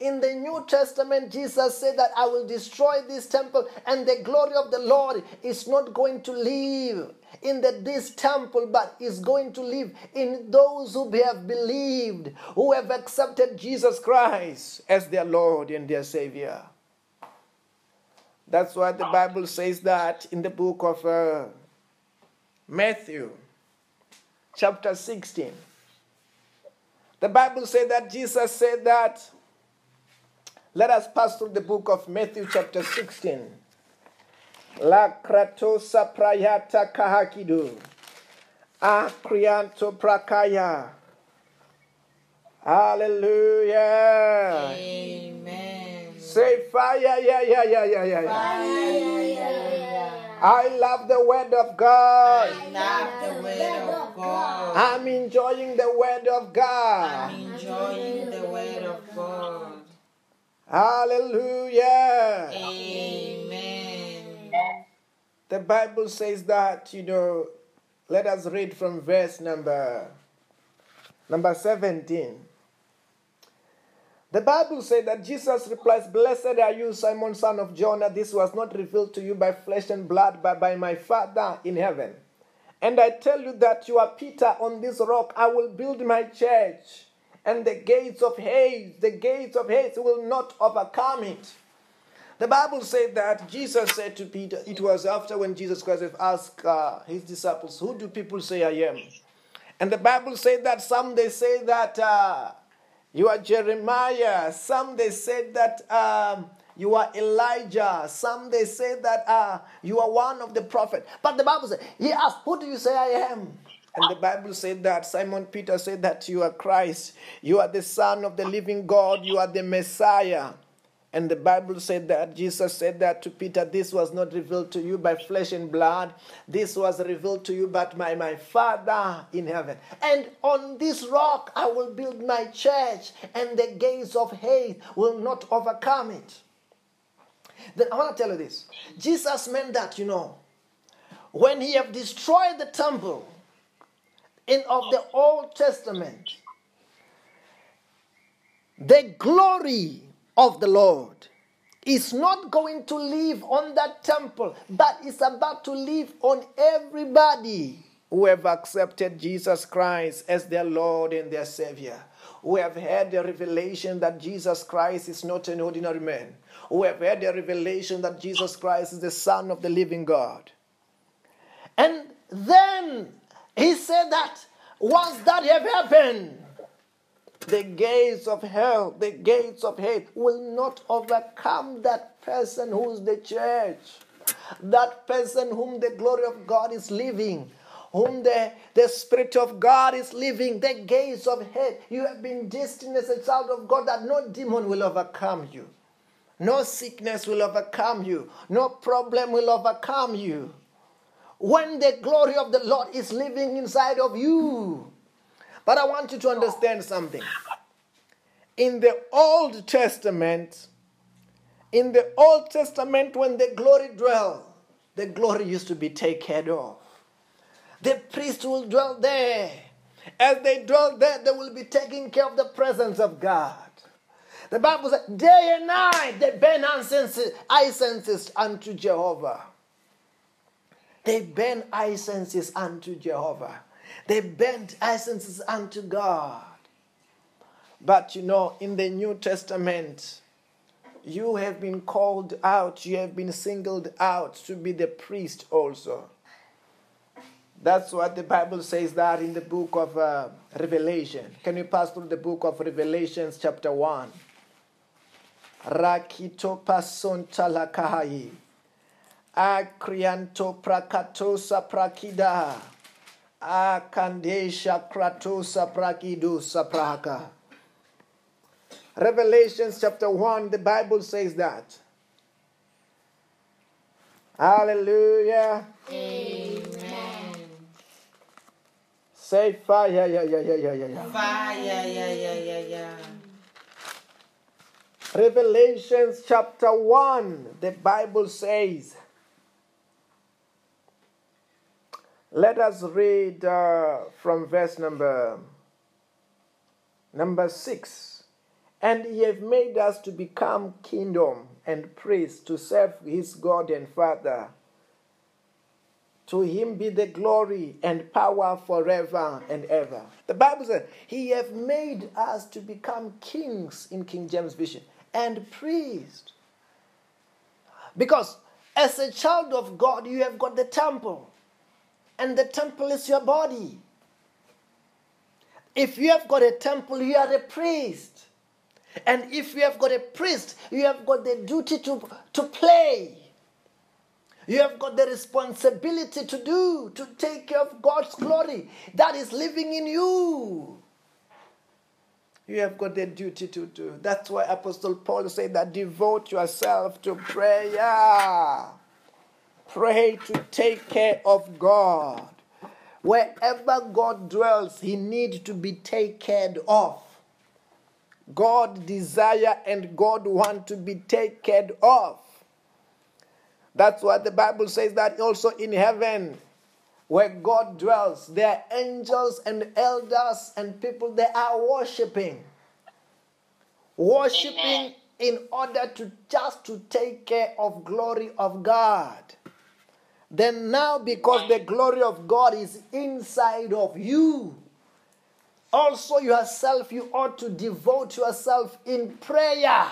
In the New Testament, Jesus said that I will destroy this temple, and the glory of the Lord is not going to live in the, this temple, but is going to live in those who have believed, who have accepted Jesus Christ as their Lord and their Savior. That's why the Bible says that in the book of uh, Matthew, chapter 16. The Bible said that Jesus said that let us pass through the book of Matthew, chapter 16. La kratosa prayata kahakidu. Ah, Akrianto prakaya. Hallelujah. Amen. Say fire, yeah, yeah, yeah, yeah, yeah, yeah. I love the word of God. I love the word of God. I'm enjoying the word of God. I'm enjoying the word of God. Hallelujah. Amen. The Bible says that, you know, let us read from verse number number 17. The Bible said that Jesus replies, Blessed are you, Simon, son of Jonah. This was not revealed to you by flesh and blood, but by my Father in heaven. And I tell you that you are Peter, on this rock I will build my church, and the gates of Hades, the gates of Hades will not overcome it. The Bible said that Jesus said to Peter, it was after when Jesus Christ asked uh, his disciples, Who do people say I am? And the Bible said that some they say that uh, you are Jeremiah, some they said that um, you are Elijah, some they say that uh, you are one of the prophets. But the Bible said, He asked, Who do you say I am? And the Bible said that Simon Peter said that you are Christ, you are the Son of the living God, you are the Messiah. And the Bible said that Jesus said that to Peter, This was not revealed to you by flesh and blood. This was revealed to you by my, my Father in heaven. And on this rock I will build my church, and the gates of Hades will not overcome it. Then I want to tell you this. Jesus meant that, you know, when he have destroyed the temple in of the Old Testament, the glory of the Lord is not going to live on that temple, but is about to live on everybody who have accepted Jesus Christ as their Lord and their Savior, who have had the revelation that Jesus Christ is not an ordinary man, who have had the revelation that Jesus Christ is the Son of the living God. And then he said that once that have happened, the gates of hell, the gates of Hades will not overcome that person who's the church. That person whom the glory of God is living, whom the, the Spirit of God is living, the gates of Hades. You have been destined as a child of God that no demon will overcome you. No sickness will overcome you. No problem will overcome you. When the glory of the Lord is living inside of you. But I want you to understand something. In the Old Testament, in the Old Testament, when the glory dwell, the glory used to be taken care of. The priest will dwell there. As they dwell there, they will be taking care of the presence of God. The Bible says, day and night they burn incense, incense unto Jehovah. They burn incenses unto Jehovah. They burnt incenses unto God. But you know, in the New Testament, you have been called out, you have been singled out to be the priest also. That's what the Bible says that in the book of uh, Revelation. Can we pass through the book of Revelations, chapter 1? Rakito pasonta lakahai. Akrianto prakatosa prakida. Akandesha kratosa prakidusa praka. Revelations chapter 1, the Bible says that. Hallelujah. Amen. Say fire, yeah, yeah, yeah, yeah, yeah, yeah. Fire, yeah, yeah, yeah, yeah. Revelations chapter 1, the Bible says, let us read uh, from verse number number 6. And he have made us to become kingdom and priests to serve his God and Father. To him be the glory and power forever and ever. The Bible says, He have made us to become kings in King James Version and priests. Because as a child of God, you have got the temple, and the temple is your body. If you have got a temple, you are a priest. And if you have got a priest, you have got the duty to, to play. You have got the responsibility to do, to take care of God's glory that is living in you. You have got the duty to do. That's why Apostle Paul said that devote yourself to prayer. Pray to take care of God. Wherever God dwells, he needs to be taken of. God desire and God want to be taken of. That's what the Bible says that also in heaven, where God dwells, there are angels and elders and people they are worshiping. Worshiping Amen. in order to just to take care of glory of God. Then now because the glory of God is inside of you, also yourself you ought to devote yourself in prayer.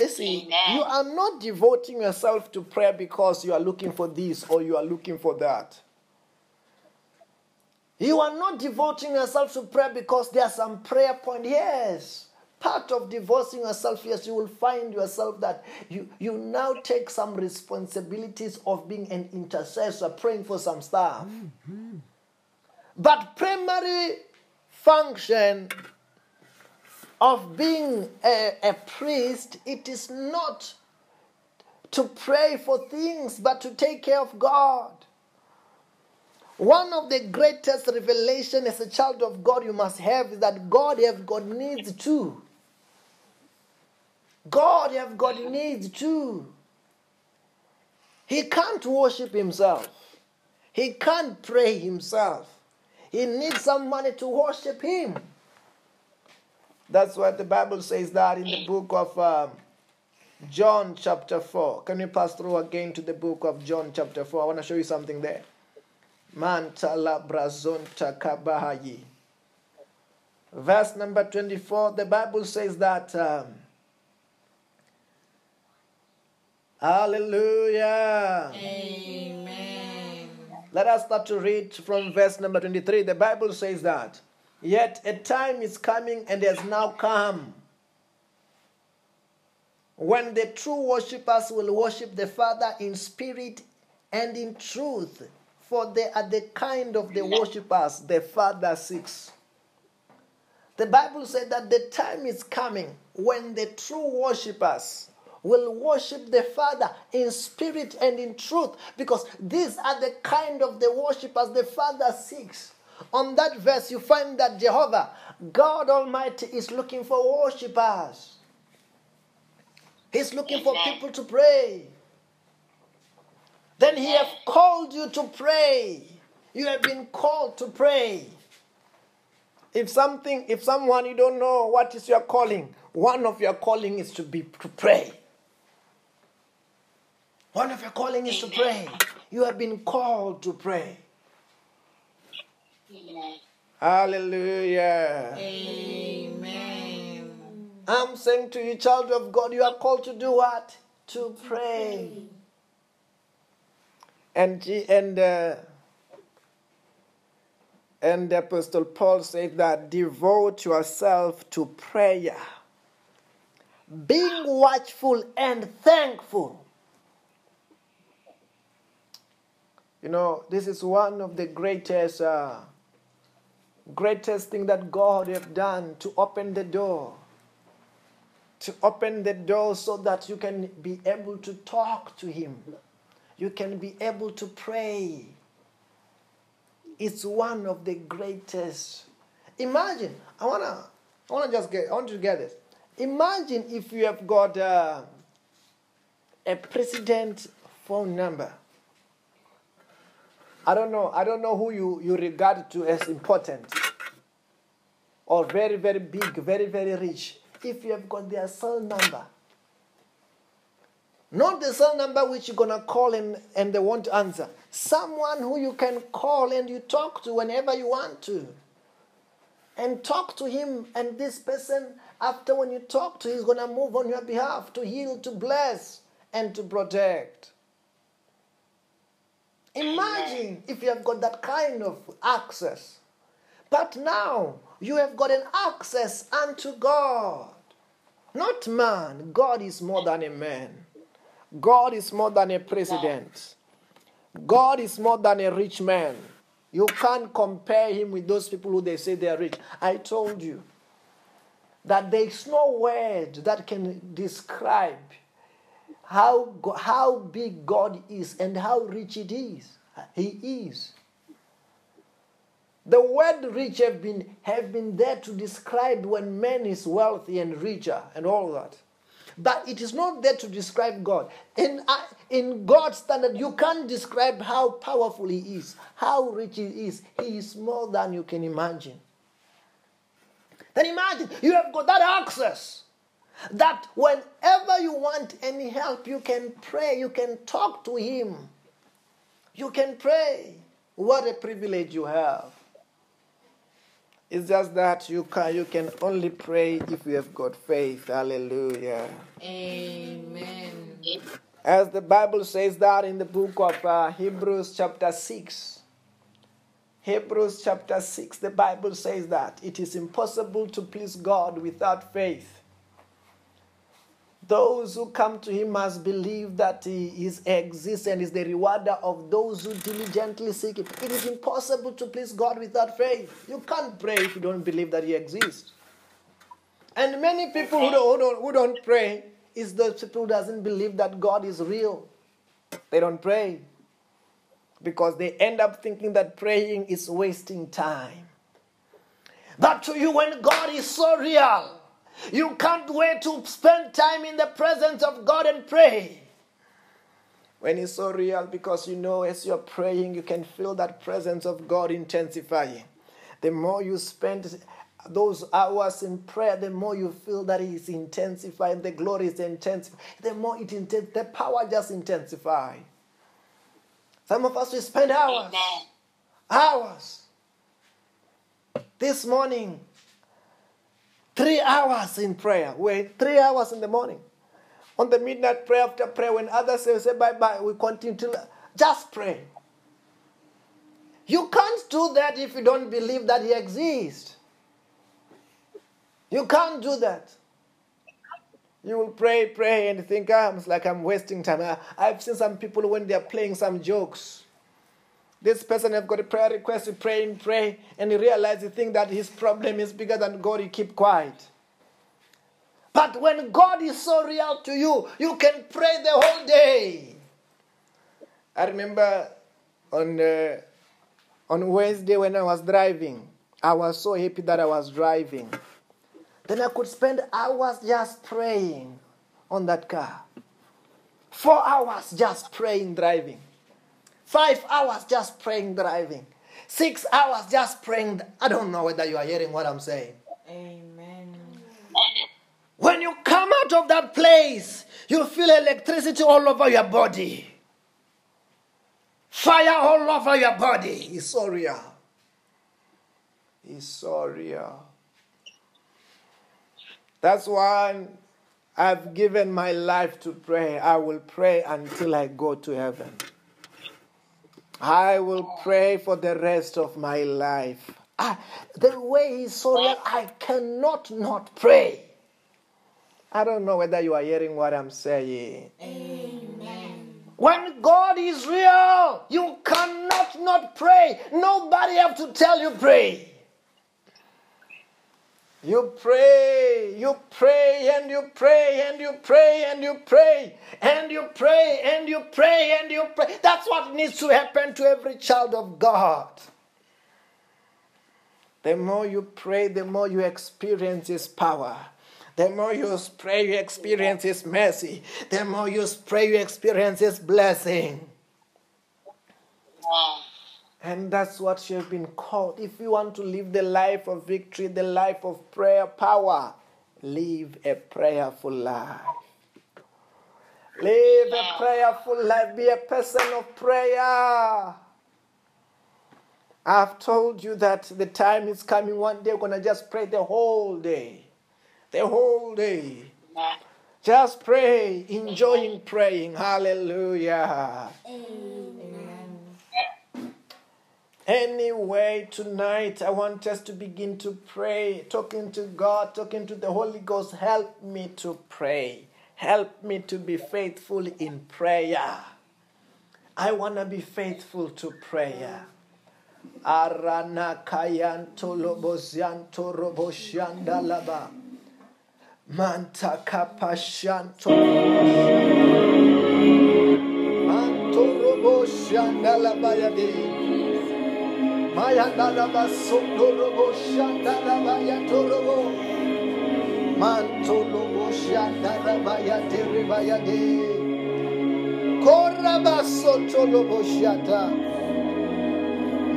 You see, Amen. you are not devoting yourself to prayer because you are looking for this or you are looking for that. You are not devoting yourself to prayer because there are some prayer points. Yes, part of divorcing yourself, yes, you will find yourself that you, you now take some responsibilities of being an intercessor, praying for some stuff. Mm-hmm. But primary function of being a, a priest, it is not to pray for things, but to take care of God. One of the greatest revelation as a child of God you must have is that God have got needs too. God have got needs too. He can't worship himself. He can't pray himself. He needs somebody to worship him. That's what the Bible says that in the book of um, John chapter 4. Can you pass through again to the book of John chapter 4? I want to show you something there. Mantala brazonta kabahayi. Verse number 24, the Bible says that. Um, hallelujah. Amen. Let us start to read from verse number 23. The Bible says that, Yet a time is coming and has now come when the true worshippers will worship the Father in spirit and in truth, for they are the kind of the worshippers the Father seeks. The Bible said that the time is coming when the true worshippers will worship the Father in spirit and in truth because these are the kind of the worshippers the Father seeks. On that verse, you find that Jehovah, God Almighty, is looking for worshippers. He's looking for people to pray. Then He have called you to pray. You have been called to pray. If something, if someone you don't know what is your calling, one of your calling is to be to pray. One of your calling is to pray. You have been called to pray. Amen. Hallelujah. Amen. I'm saying to you, child of God, you are called to do what? To pray. And and uh, and the Apostle Paul said that devote yourself to prayer, being watchful and thankful. You know, this is one of the greatest, uh, greatest thing that God have done to open the door to open the door so that you can be able to talk to Him. You can be able to pray It's one of the greatest. Imagine, I wanna, I wanna just get, I want you to get this. Imagine if you have got uh, a president phone number. I don't know. I don't know who you, you regard to as important or very, very big, very, very rich. If you have got their cell number, not the cell number which you're gonna call and, and they won't answer. Someone who you can call and you talk to whenever you want to. And talk to him, and this person, after when you talk to, he's gonna move on your behalf to heal, to bless, and to protect. Imagine if you have got that kind of access. But now you have got an access unto God. Not man. God is more than a man. God is more than a president. God is more than a rich man. You can't compare him with those people who they say they are rich. I told you that there is no word that can describe how, how big God is and how rich it is. He is. The word rich have been, have been there to describe when man is wealthy and richer and all that. But it is not there to describe God. In, uh, in God's standard, you can't describe how powerful He is, how rich He is. He is more than you can imagine. Then imagine you have got that access that whenever you want any help, you can pray, you can talk to Him, you can pray. What a privilege you have. It's just that you can you can only pray if you have got faith. Hallelujah. Amen. As the Bible says that in the book of uh, Hebrews chapter 6. Hebrews chapter 6, the Bible says that it is impossible to please God without faith. Those who come to him must believe that he is exists and is the rewarder of those who diligently seek him. It is impossible to please God without faith. You can't pray if you don't believe that he exists. And many people who don't, who don't, who don't pray is those people who doesn't believe that God is real. They don't pray because they end up thinking that praying is wasting time. But to you, when God is so real, you can't wait to spend time in the presence of God and pray. When it's so real, because you know as you're praying, you can feel that presence of God intensifying. The more you spend those hours in prayer, the more you feel that it's intensifying, the glory is intensifying. The more it intensifies, the power just intensifies. Some of us we spend hours, Amen. hours. This morning, Three hours in prayer. We're three hours in the morning. On the midnight prayer after prayer, when others say, say bye bye, we continue to just pray. You can't do that if you don't believe that He exists. You can't do that. You will pray, pray, and think, ah, it's like I'm wasting time. I've seen some people when they're playing some jokes. This person have got a prayer request, you pray and pray, and you realize you think that his problem is bigger than God, you keep quiet. But when God is so real to you, you can pray the whole day. I remember on, uh, on Wednesday when I was driving, I was so happy that I was driving. Then I could spend hours just praying on that car. Four hours just praying, driving. Five hours just praying, driving. Six hours just praying. I don't know whether you are hearing what I'm saying. Amen. When you come out of that place, you feel electricity all over your body. Fire all over your body. It's so real. It's so real. That's why I've given my life to pray. I will pray until I go to heaven. I will pray for the rest of my life. Ah, the way is so real, I cannot not pray. I don't know whether you are hearing what I'm saying. Amen. When God is real, you cannot not pray. Nobody have to tell you pray. You pray, you pray, and you pray, and you pray, and you pray, and you pray, and you pray, and you pray. That's what needs to happen to every child of God. The more you pray, the more you experience His power. The more you pray, you experience His mercy. The more you pray, you experience His blessing. Amen. And that's what you've been called. If you want to live the life of victory, the life of prayer power, live a prayerful life. Live a prayerful life. Be a person of prayer. I've told you that the time is coming. One day we're going to just pray the whole day. The whole day. Just pray, enjoying praying. Hallelujah. Anyway, tonight I want us to begin to pray, talking to God, talking to the Holy Ghost. Help me to pray. Help me to be faithful in prayer. I want to be faithful to prayer. Arana kayanto lobosyanto roboshandalaba. Manta kapashanto. Manto roboshandalaba yadi. Mayandalaba Korabasotoloboshiata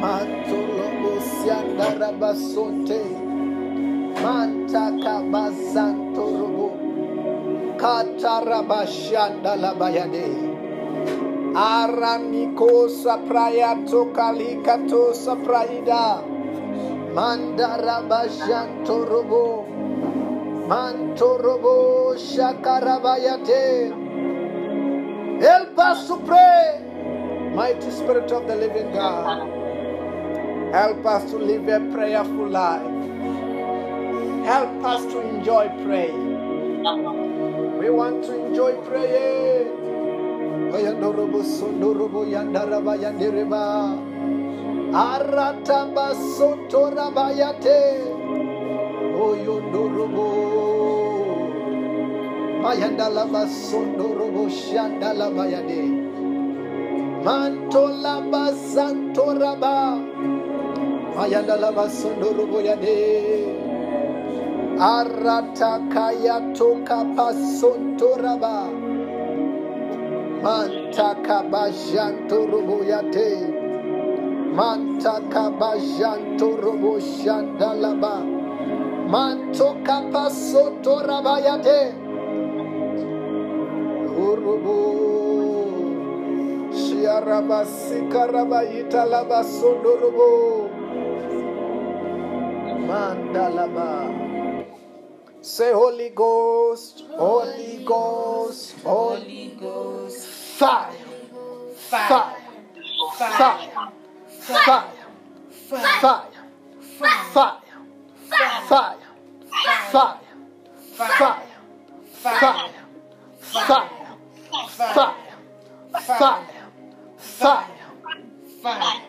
Mantolobosiandarabasote Mantakabasantorobo Katarabashandalabayade. Aramiko sapraya tokalika to sapraida. Mandarabashanto robo. Mantorobo shakarabayate. Help us to pray, mighty Spirit of the living God. Help us to live a prayerful life. Help us to enjoy prayer. We want to enjoy prayer. Ayandorobo sondorobo yandaraba yandereba. Arataba sotorabayate. Oyondorobo. Mayandalaba sondorobo shandalaba yade. Mantolaba santoraba. Mayandalaba sondorobo yade. Aratakaya toka pasontoraba. Manta kabashanto roboyate. Manta kabashanto robo shandalaba. Manto kapasoto rabayate. Urubu. Shiarabasika rabayita labasundorobo. Mandalaba. Say Holy Ghost, Holy Ghost, Holy Ghost fire, fire, fire, fire, fire, fire, fire, fire, fire, fire, fire, fire, fire, fire. fire. Fire.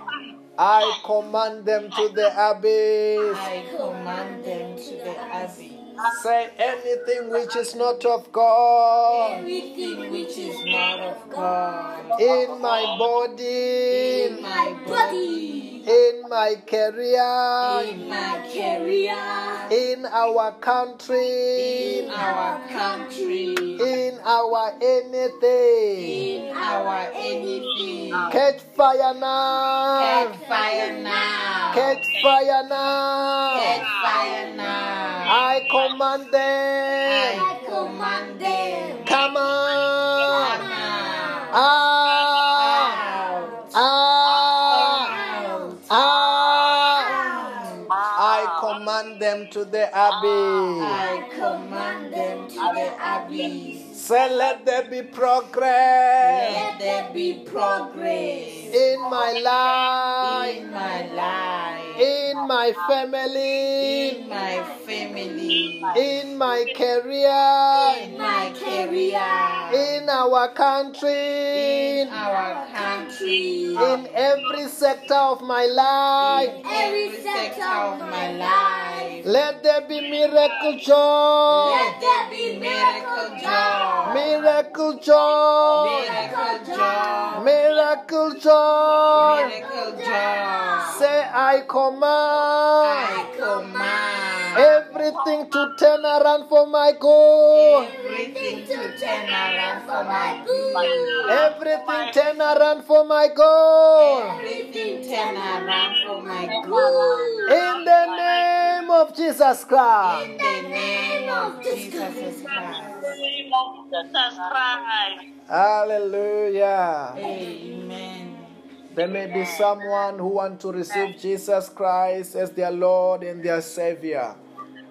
I command them to the abyss. I command them to the abyss. Say anything which is not of God. Everything which is not of God. In my body, in my body, in my career, in my career, in our country, in our country, in our anything. in our anything. Catch fire now. Catch fire now. Catch fire now. Catch fire now. I command them. I command them. Come on. Come out. Ah. To the abyss. I command them to the abyss. Say, let there be progress. Let there be progress. In my life, in my life, in my family, in my family, in my career, in my career, in our country, in our country, in every sector of my life. in every sector of my life. Let there be miracle joy, Let there be miracle joy, miracle joy, miracle joy, miracle joy. miracle joy. Say, I command I command everything to turn around for my good. everything to turn around for my good. Everything turn around for my good. Everything turn around for my good. In the name of Jesus Christ. In the name of Jesus Christ. name of Jesus Christ. Hallelujah. Amen. There may be someone who want to receive Jesus Christ as their Lord and their Savior.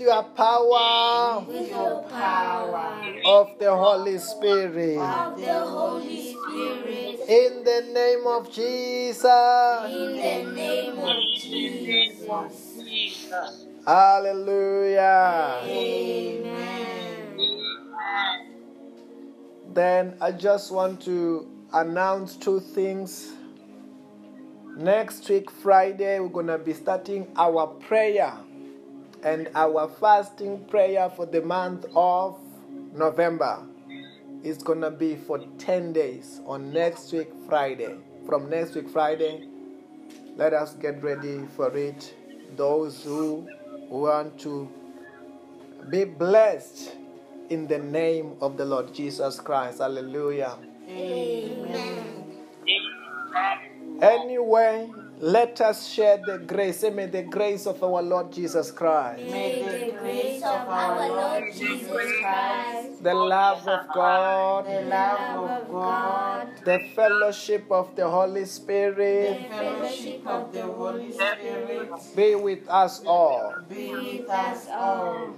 your power With your power of the Holy Spirit. of the Holy Spirit. In the name of Jesus. In the name of. Jesus. Hallelujah. Amen. Then I just want to announce two things. Next week, Friday, we're going to be starting our prayer and our fasting prayer for the month of November. is going to be for 10 days on next week, Friday. From next week, Friday, let us get ready for it. Those who want to be blessed in the name of the Lord Jesus Christ. Hallelujah. Amen. Anyway, let us share the grace. May the grace of our Lord Jesus Christ, May the grace of our Lord Jesus Christ, the love of God, The love of God, the fellowship of the Holy the Spirit fellowship of the Holy Spirit be with us all. be with us all.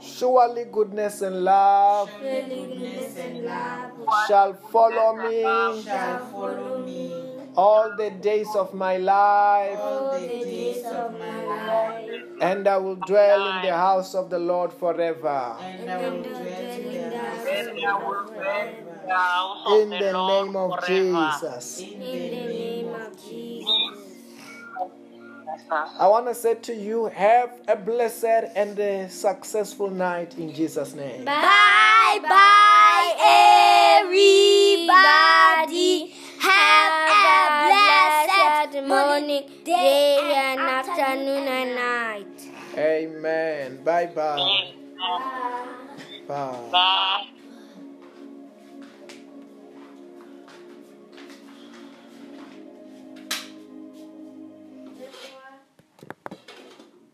Surely goodness and love Goodness and love shall follow me shall follow me all the days of my life, all the days of my life, and I will dwell in the house of the Lord forever. and I will dwell in the house of the Lord forever. the house of In the name of. Jesus. In the name of Jesus. I want to say to you, have a blessed and a successful night in Jesus' name. Bye bye, everybody. Have a blessed morning, day, and afternoon and night. Amen. Bye bye. Amen. Bye. Bye.